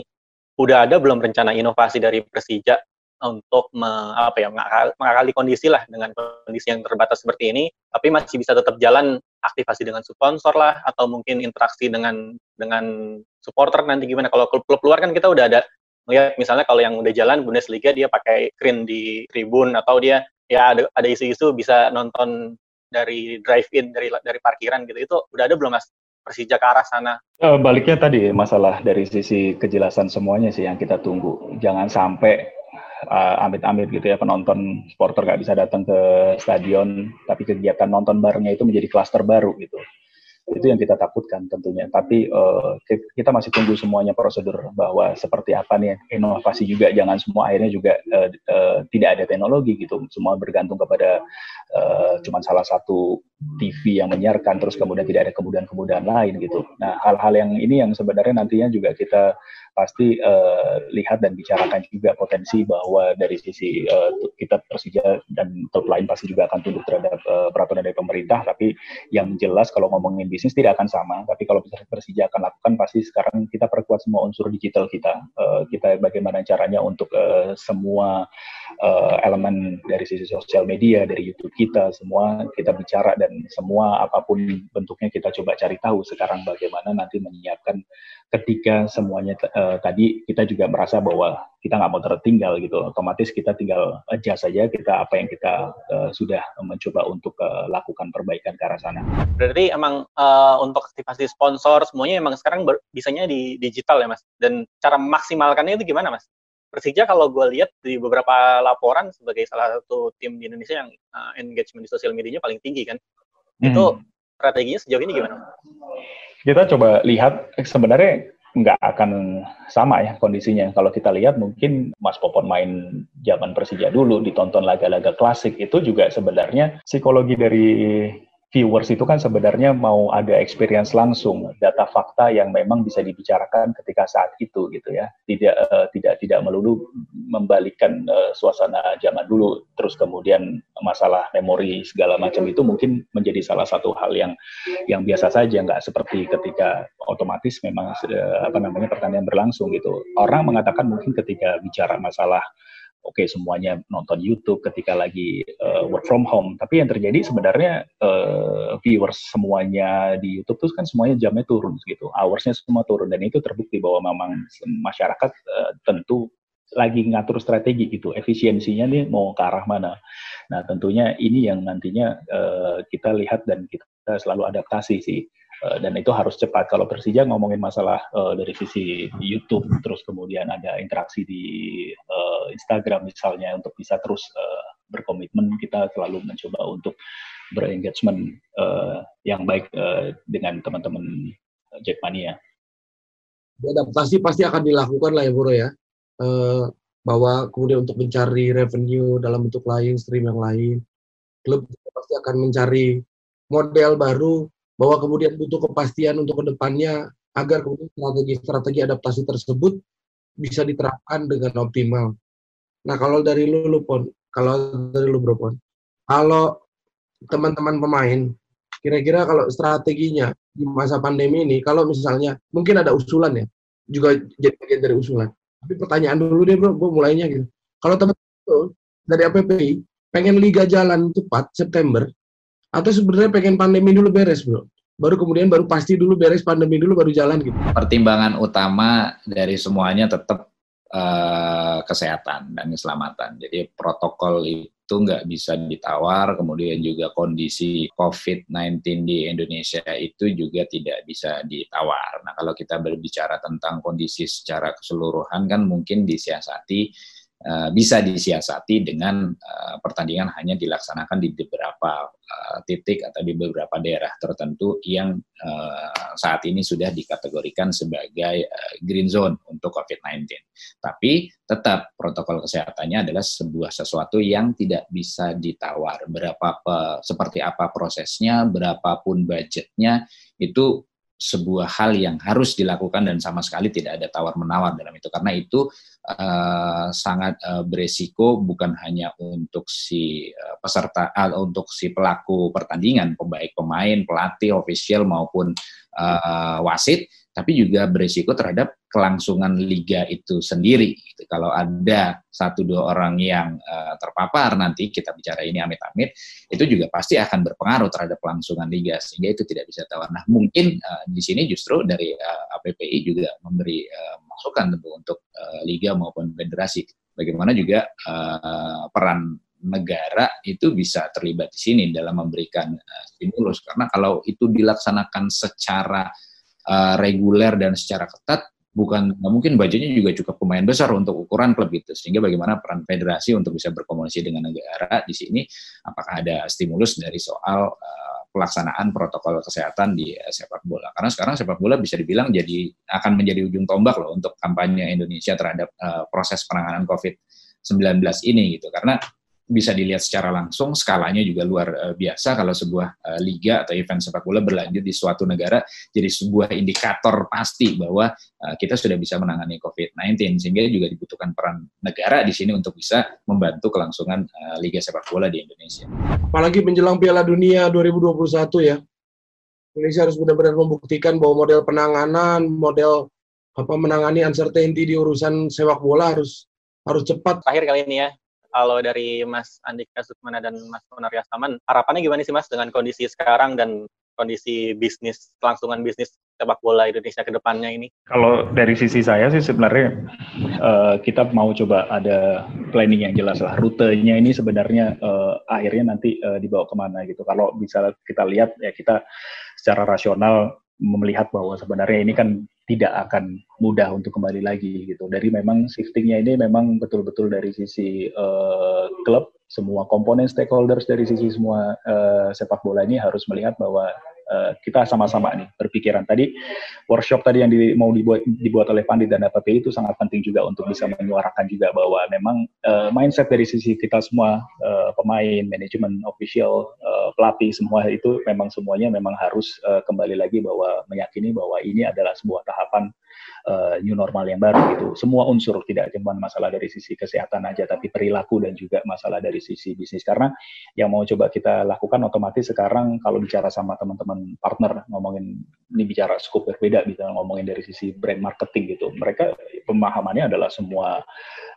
udah ada belum rencana inovasi dari Persija untuk me, apa ya mengakali, kondisi lah dengan kondisi yang terbatas seperti ini, tapi masih bisa tetap jalan aktivasi dengan sponsor lah atau mungkin interaksi dengan dengan supporter nanti gimana. Kalau klub-klub luar kan kita udah ada melihat misalnya kalau yang udah jalan Bundesliga dia pakai screen di tribun atau dia ya ada ada isu-isu bisa nonton dari drive-in dari dari parkiran gitu. Itu udah ada belum mas Persija ke arah sana? Uh, baliknya tadi masalah dari sisi kejelasan semuanya sih yang kita tunggu. Jangan sampai uh, amit-amit gitu ya penonton supporter nggak bisa datang ke stadion, tapi kegiatan nonton barengnya itu menjadi klaster baru gitu itu yang kita takutkan tentunya. Tapi uh, kita masih tunggu semuanya prosedur bahwa seperti apa nih inovasi juga jangan semua akhirnya juga uh, uh, tidak ada teknologi gitu. Semua bergantung kepada uh, cuma salah satu TV yang menyiarkan terus kemudian tidak ada kemudahan-kemudahan lain gitu. Nah hal-hal yang ini yang sebenarnya nantinya juga kita pasti uh, lihat dan bicarakan juga potensi bahwa dari sisi uh, kita Persija dan klub lain pasti juga akan tunduk terhadap uh, peraturan dari pemerintah. Tapi yang jelas kalau ngomongin bisnis tidak akan sama. Tapi kalau Persija akan lakukan pasti sekarang kita perkuat semua unsur digital kita. Uh, kita bagaimana caranya untuk uh, semua uh, elemen dari sisi sosial media, dari YouTube kita, semua kita bicara dan semua apa pun bentuknya kita coba cari tahu sekarang bagaimana nanti menyiapkan ketika semuanya uh, tadi kita juga merasa bahwa kita nggak mau tertinggal gitu otomatis kita tinggal adjust saja kita apa yang kita uh, sudah mencoba untuk uh, lakukan perbaikan ke arah sana. Berarti emang uh, untuk aktivasi sponsor semuanya emang sekarang ber, bisanya di digital ya mas dan cara memaksimalkannya itu gimana mas? Persija kalau gue lihat di beberapa laporan sebagai salah satu tim di Indonesia yang uh, engagement di sosial medianya paling tinggi kan, hmm. itu strateginya sejauh ini gimana? kita coba lihat sebenarnya nggak akan sama ya kondisinya. Kalau kita lihat mungkin Mas Popon main zaman Persija dulu, ditonton laga-laga klasik, itu juga sebenarnya psikologi dari viewers itu kan sebenarnya mau ada experience langsung, data fakta yang memang bisa dibicarakan ketika saat itu gitu ya. Tidak uh, tidak tidak melulu membalikkan uh, suasana zaman dulu terus kemudian masalah memori segala macam itu mungkin menjadi salah satu hal yang yang biasa saja nggak seperti ketika otomatis memang uh, apa namanya pertandingan berlangsung gitu. Orang mengatakan mungkin ketika bicara masalah oke okay, semuanya nonton YouTube ketika lagi uh, work from home, tapi yang terjadi sebenarnya uh, viewers semuanya di YouTube tuh kan semuanya jamnya turun gitu, hoursnya semua turun dan itu terbukti bahwa memang masyarakat uh, tentu lagi ngatur strategi gitu, efisiensinya nih mau ke arah mana. Nah tentunya ini yang nantinya uh, kita lihat dan kita selalu adaptasi sih dan itu harus cepat. Kalau Persija ngomongin masalah uh, dari sisi YouTube, terus kemudian ada interaksi di uh, Instagram misalnya untuk bisa terus uh, berkomitmen, kita selalu mencoba untuk berengagement uh, yang baik uh, dengan teman-teman Jackmania. Adaptasi pasti akan dilakukan lah ya Bro ya, uh, bahwa kemudian untuk mencari revenue dalam bentuk lain, stream yang lain, klub pasti akan mencari model baru bahwa kemudian butuh kepastian untuk ke depannya agar kemudian strategi-strategi adaptasi tersebut bisa diterapkan dengan optimal. Nah kalau dari lu, lu pon, kalau dari lu bro pon, kalau teman-teman pemain, kira-kira kalau strateginya di masa pandemi ini, kalau misalnya mungkin ada usulan ya, juga jadi bagian dari usulan. Tapi pertanyaan dulu deh bro, gue mulainya gitu. Kalau teman-teman dari APPI pengen liga jalan cepat September, atau sebenarnya pengen pandemi dulu beres, bro? Baru kemudian baru pasti dulu beres pandemi dulu baru jalan gitu. Pertimbangan utama dari semuanya tetap uh, kesehatan dan keselamatan. Jadi protokol itu nggak bisa ditawar, kemudian juga kondisi COVID-19 di Indonesia itu juga tidak bisa ditawar. Nah kalau kita berbicara tentang kondisi secara keseluruhan kan mungkin disiasati Eh, bisa disiasati dengan uh, pertandingan hanya dilaksanakan di beberapa uh, titik atau di beberapa daerah tertentu yang saat ini sudah dikategorikan sebagai green zone untuk COVID-19. Tapi tetap protokol kesehatannya adalah sebuah sesuatu yang tidak bisa ditawar. Berapa seperti apa prosesnya, berapapun budgetnya itu sebuah hal yang harus dilakukan dan sama sekali tidak ada tawar menawar dalam itu. Karena itu uh, sangat uh, beresiko bukan hanya untuk si uh, peserta uh, untuk si pelaku pertandingan baik pemain pelatih official maupun uh, wasit tapi juga beresiko terhadap kelangsungan liga itu sendiri. Gitu. Kalau ada satu dua orang yang uh, terpapar nanti kita bicara ini amit-amit, itu juga pasti akan berpengaruh terhadap kelangsungan liga sehingga itu tidak bisa tawar. Nah mungkin uh, di sini justru dari uh, APPI juga memberi uh, masukan tentu untuk uh, liga maupun federasi. Bagaimana juga uh, peran negara itu bisa terlibat di sini dalam memberikan uh, stimulus karena kalau itu dilaksanakan secara reguler dan secara ketat bukan mungkin budgetnya juga cukup pemain besar untuk ukuran klub itu sehingga bagaimana peran federasi untuk bisa berkomunikasi dengan negara di sini apakah ada stimulus dari soal uh, pelaksanaan protokol kesehatan di uh, sepak bola. Karena sekarang sepak bola bisa dibilang jadi akan menjadi ujung tombak loh untuk kampanye Indonesia terhadap uh, proses penanganan COVID-19 ini gitu. Karena bisa dilihat secara langsung skalanya juga luar uh, biasa kalau sebuah uh, liga atau event sepak bola berlanjut di suatu negara jadi sebuah indikator pasti bahwa uh, kita sudah bisa menangani COVID-19 sehingga juga dibutuhkan peran negara di sini untuk bisa membantu kelangsungan uh, liga sepak bola di Indonesia. Apalagi menjelang Piala Dunia 2021 ya. Indonesia harus benar-benar membuktikan bahwa model penanganan, model apa menangani uncertainty di urusan sepak bola harus harus cepat. Akhir kali ini ya, kalau dari Mas Andika Sukmana dan Mas Monar Yastaman, harapannya gimana sih Mas dengan kondisi sekarang dan kondisi bisnis, kelangsungan bisnis sepak bola Indonesia ke depannya ini? Kalau dari sisi saya sih sebenarnya uh, kita mau coba ada planning yang jelas lah. Rutenya ini sebenarnya uh, akhirnya nanti uh, dibawa ke mana gitu. Kalau bisa kita lihat ya kita secara rasional melihat bahwa sebenarnya ini kan tidak akan mudah untuk kembali lagi gitu. Dari memang shiftingnya ini memang betul-betul dari sisi uh, klub, semua komponen stakeholders dari sisi semua uh, sepak bola ini harus melihat bahwa uh, kita sama-sama nih berpikiran. Tadi workshop tadi yang di, mau dibuat dibuat oleh Pandit dan APP itu sangat penting juga untuk bisa menyuarakan juga bahwa memang uh, mindset dari sisi kita semua uh, pemain, manajemen, official, uh, pelatih semua itu memang semuanya memang harus uh, kembali lagi bahwa meyakini bahwa ini adalah sebuah tahapan uh, new normal yang baru gitu. Semua unsur tidak cuma masalah dari sisi kesehatan aja, tapi perilaku dan juga masalah dari sisi bisnis. Karena yang mau coba kita lakukan otomatis sekarang kalau bicara sama teman-teman partner ngomongin ini bicara scope berbeda bisa ngomongin dari sisi brand marketing gitu. Mereka pemahamannya adalah semua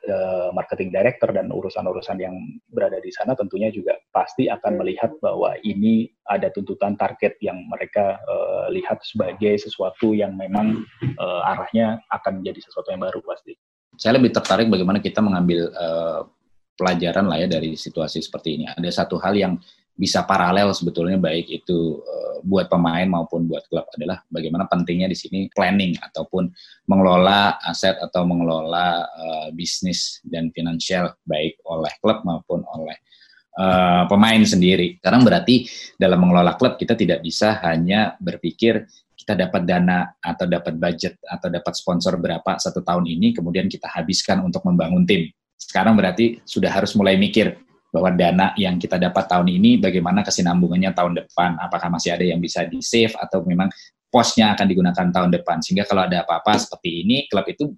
uh, marketing director dan urusan-urusan yang berada di sana tentunya juga pasti akan melihat bahwa ini ada tuntutan target yang mereka uh, lihat sebagai sesuatu yang memang uh, arahnya akan menjadi sesuatu yang baru pasti. Saya lebih tertarik bagaimana kita mengambil uh, pelajaran lah ya dari situasi seperti ini. Ada satu hal yang bisa paralel sebetulnya baik itu uh, buat pemain maupun buat klub adalah bagaimana pentingnya di sini planning ataupun mengelola aset atau mengelola uh, bisnis dan finansial baik oleh klub maupun oleh uh, pemain sendiri. Karena berarti dalam mengelola klub kita tidak bisa hanya berpikir kita dapat dana atau dapat budget atau dapat sponsor berapa satu tahun ini kemudian kita habiskan untuk membangun tim. Sekarang berarti sudah harus mulai mikir bahwa dana yang kita dapat tahun ini bagaimana kesinambungannya tahun depan. Apakah masih ada yang bisa di save atau memang posnya akan digunakan tahun depan. Sehingga kalau ada apa-apa seperti ini klub itu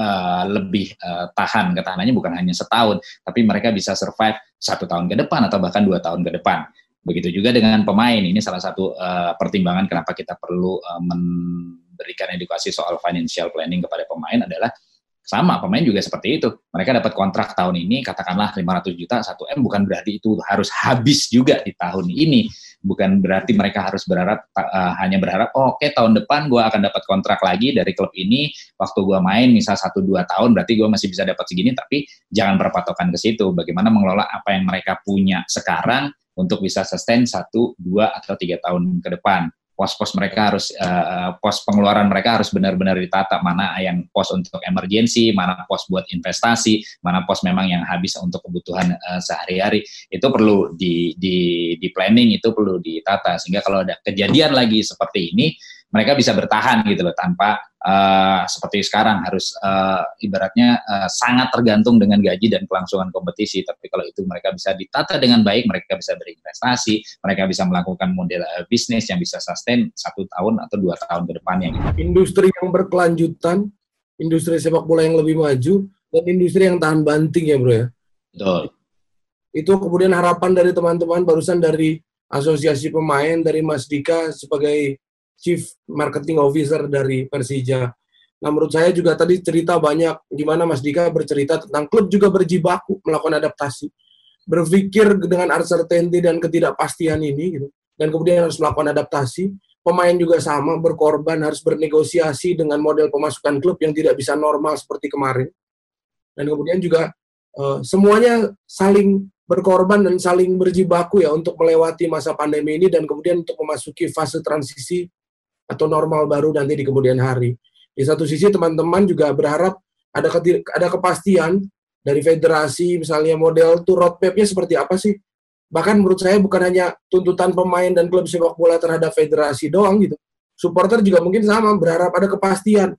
uh, lebih uh, tahan. Ketahanannya bukan hanya setahun tapi mereka bisa survive satu tahun ke depan atau bahkan dua tahun ke depan begitu juga dengan pemain ini salah satu uh, pertimbangan kenapa kita perlu uh, memberikan edukasi soal financial planning kepada pemain adalah sama, pemain juga seperti itu. Mereka dapat kontrak tahun ini, katakanlah 500 juta, 1 M, bukan berarti itu harus habis juga di tahun ini. Bukan berarti mereka harus berharap, uh, hanya berharap, oh, oke okay, tahun depan gue akan dapat kontrak lagi dari klub ini, waktu gue main misal 1-2 tahun, berarti gue masih bisa dapat segini, tapi jangan berpatokan ke situ. Bagaimana mengelola apa yang mereka punya sekarang untuk bisa sustain 1, 2, atau 3 tahun ke depan. Pos-pos mereka harus uh, pos pengeluaran mereka harus benar-benar ditata. Mana yang pos untuk emergensi, mana pos buat investasi, mana pos memang yang habis untuk kebutuhan uh, sehari-hari. Itu perlu di, di di planning itu perlu ditata. Sehingga kalau ada kejadian lagi seperti ini mereka bisa bertahan gitu loh tanpa uh, seperti sekarang harus uh, ibaratnya uh, sangat tergantung dengan gaji dan kelangsungan kompetisi. Tapi kalau itu mereka bisa ditata dengan baik, mereka bisa berinvestasi, mereka bisa melakukan model uh, bisnis yang bisa sustain satu tahun atau dua tahun ke depannya. Gitu. Industri yang berkelanjutan, industri sepak bola yang lebih maju, dan industri yang tahan banting ya bro ya. Betul. Itu kemudian harapan dari teman-teman barusan dari asosiasi pemain dari Mas Dika sebagai Chief Marketing Officer dari Persija. Nah, menurut saya juga tadi cerita banyak gimana Mas Dika bercerita tentang klub juga berjibaku melakukan adaptasi. Berpikir dengan uncertainty dan ketidakpastian ini gitu. Dan kemudian harus melakukan adaptasi. Pemain juga sama berkorban harus bernegosiasi dengan model pemasukan klub yang tidak bisa normal seperti kemarin. Dan kemudian juga uh, semuanya saling berkorban dan saling berjibaku ya untuk melewati masa pandemi ini dan kemudian untuk memasuki fase transisi atau normal baru nanti di kemudian hari. Di satu sisi teman-teman juga berharap ada ada kepastian dari federasi misalnya model tuh roadmap-nya seperti apa sih? Bahkan menurut saya bukan hanya tuntutan pemain dan klub sepak bola terhadap federasi doang gitu. Supporter juga mungkin sama berharap ada kepastian.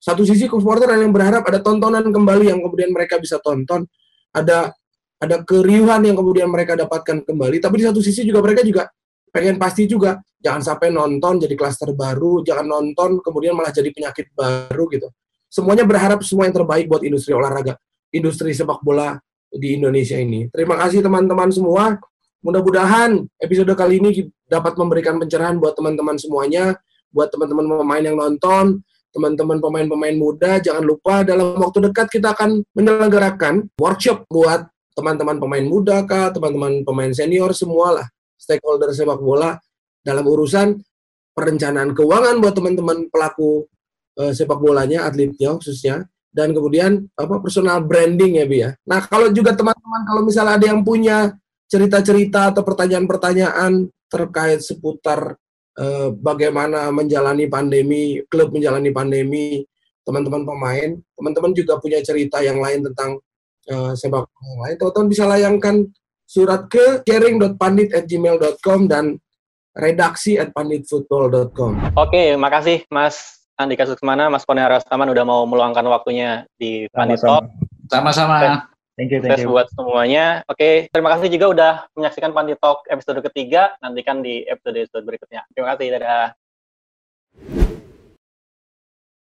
Satu sisi supporter yang berharap ada tontonan kembali yang kemudian mereka bisa tonton, ada ada keriuhan yang kemudian mereka dapatkan kembali. Tapi di satu sisi juga mereka juga pengen pasti juga jangan sampai nonton jadi klaster baru, jangan nonton kemudian malah jadi penyakit baru gitu. Semuanya berharap semua yang terbaik buat industri olahraga, industri sepak bola di Indonesia ini. Terima kasih teman-teman semua. Mudah-mudahan episode kali ini dapat memberikan pencerahan buat teman-teman semuanya, buat teman-teman pemain yang nonton, teman-teman pemain-pemain muda, jangan lupa dalam waktu dekat kita akan menyelenggarakan workshop buat teman-teman pemain muda kah, teman-teman pemain senior semualah, stakeholder sepak bola dalam urusan perencanaan keuangan buat teman-teman pelaku uh, sepak bolanya, atletnya khususnya, dan kemudian apa personal branding ya bi ya. Nah kalau juga teman-teman kalau misalnya ada yang punya cerita-cerita atau pertanyaan-pertanyaan terkait seputar uh, bagaimana menjalani pandemi, klub menjalani pandemi, teman-teman pemain, teman-teman juga punya cerita yang lain tentang uh, sepak bola yang lain, teman-teman bisa layangkan surat ke sharing.pandit@gmail.com dan redaksi at panditfootball.com. Oke, makasih Mas Andika Suksmana, Mas Pone Rastaman udah mau meluangkan waktunya di Pandit Talk. Sama-sama. Thank you, thank you. buat semuanya. Oke, terima kasih juga udah menyaksikan Pandit Talk episode ketiga. Nantikan di episode-episode berikutnya. Terima kasih, dadah.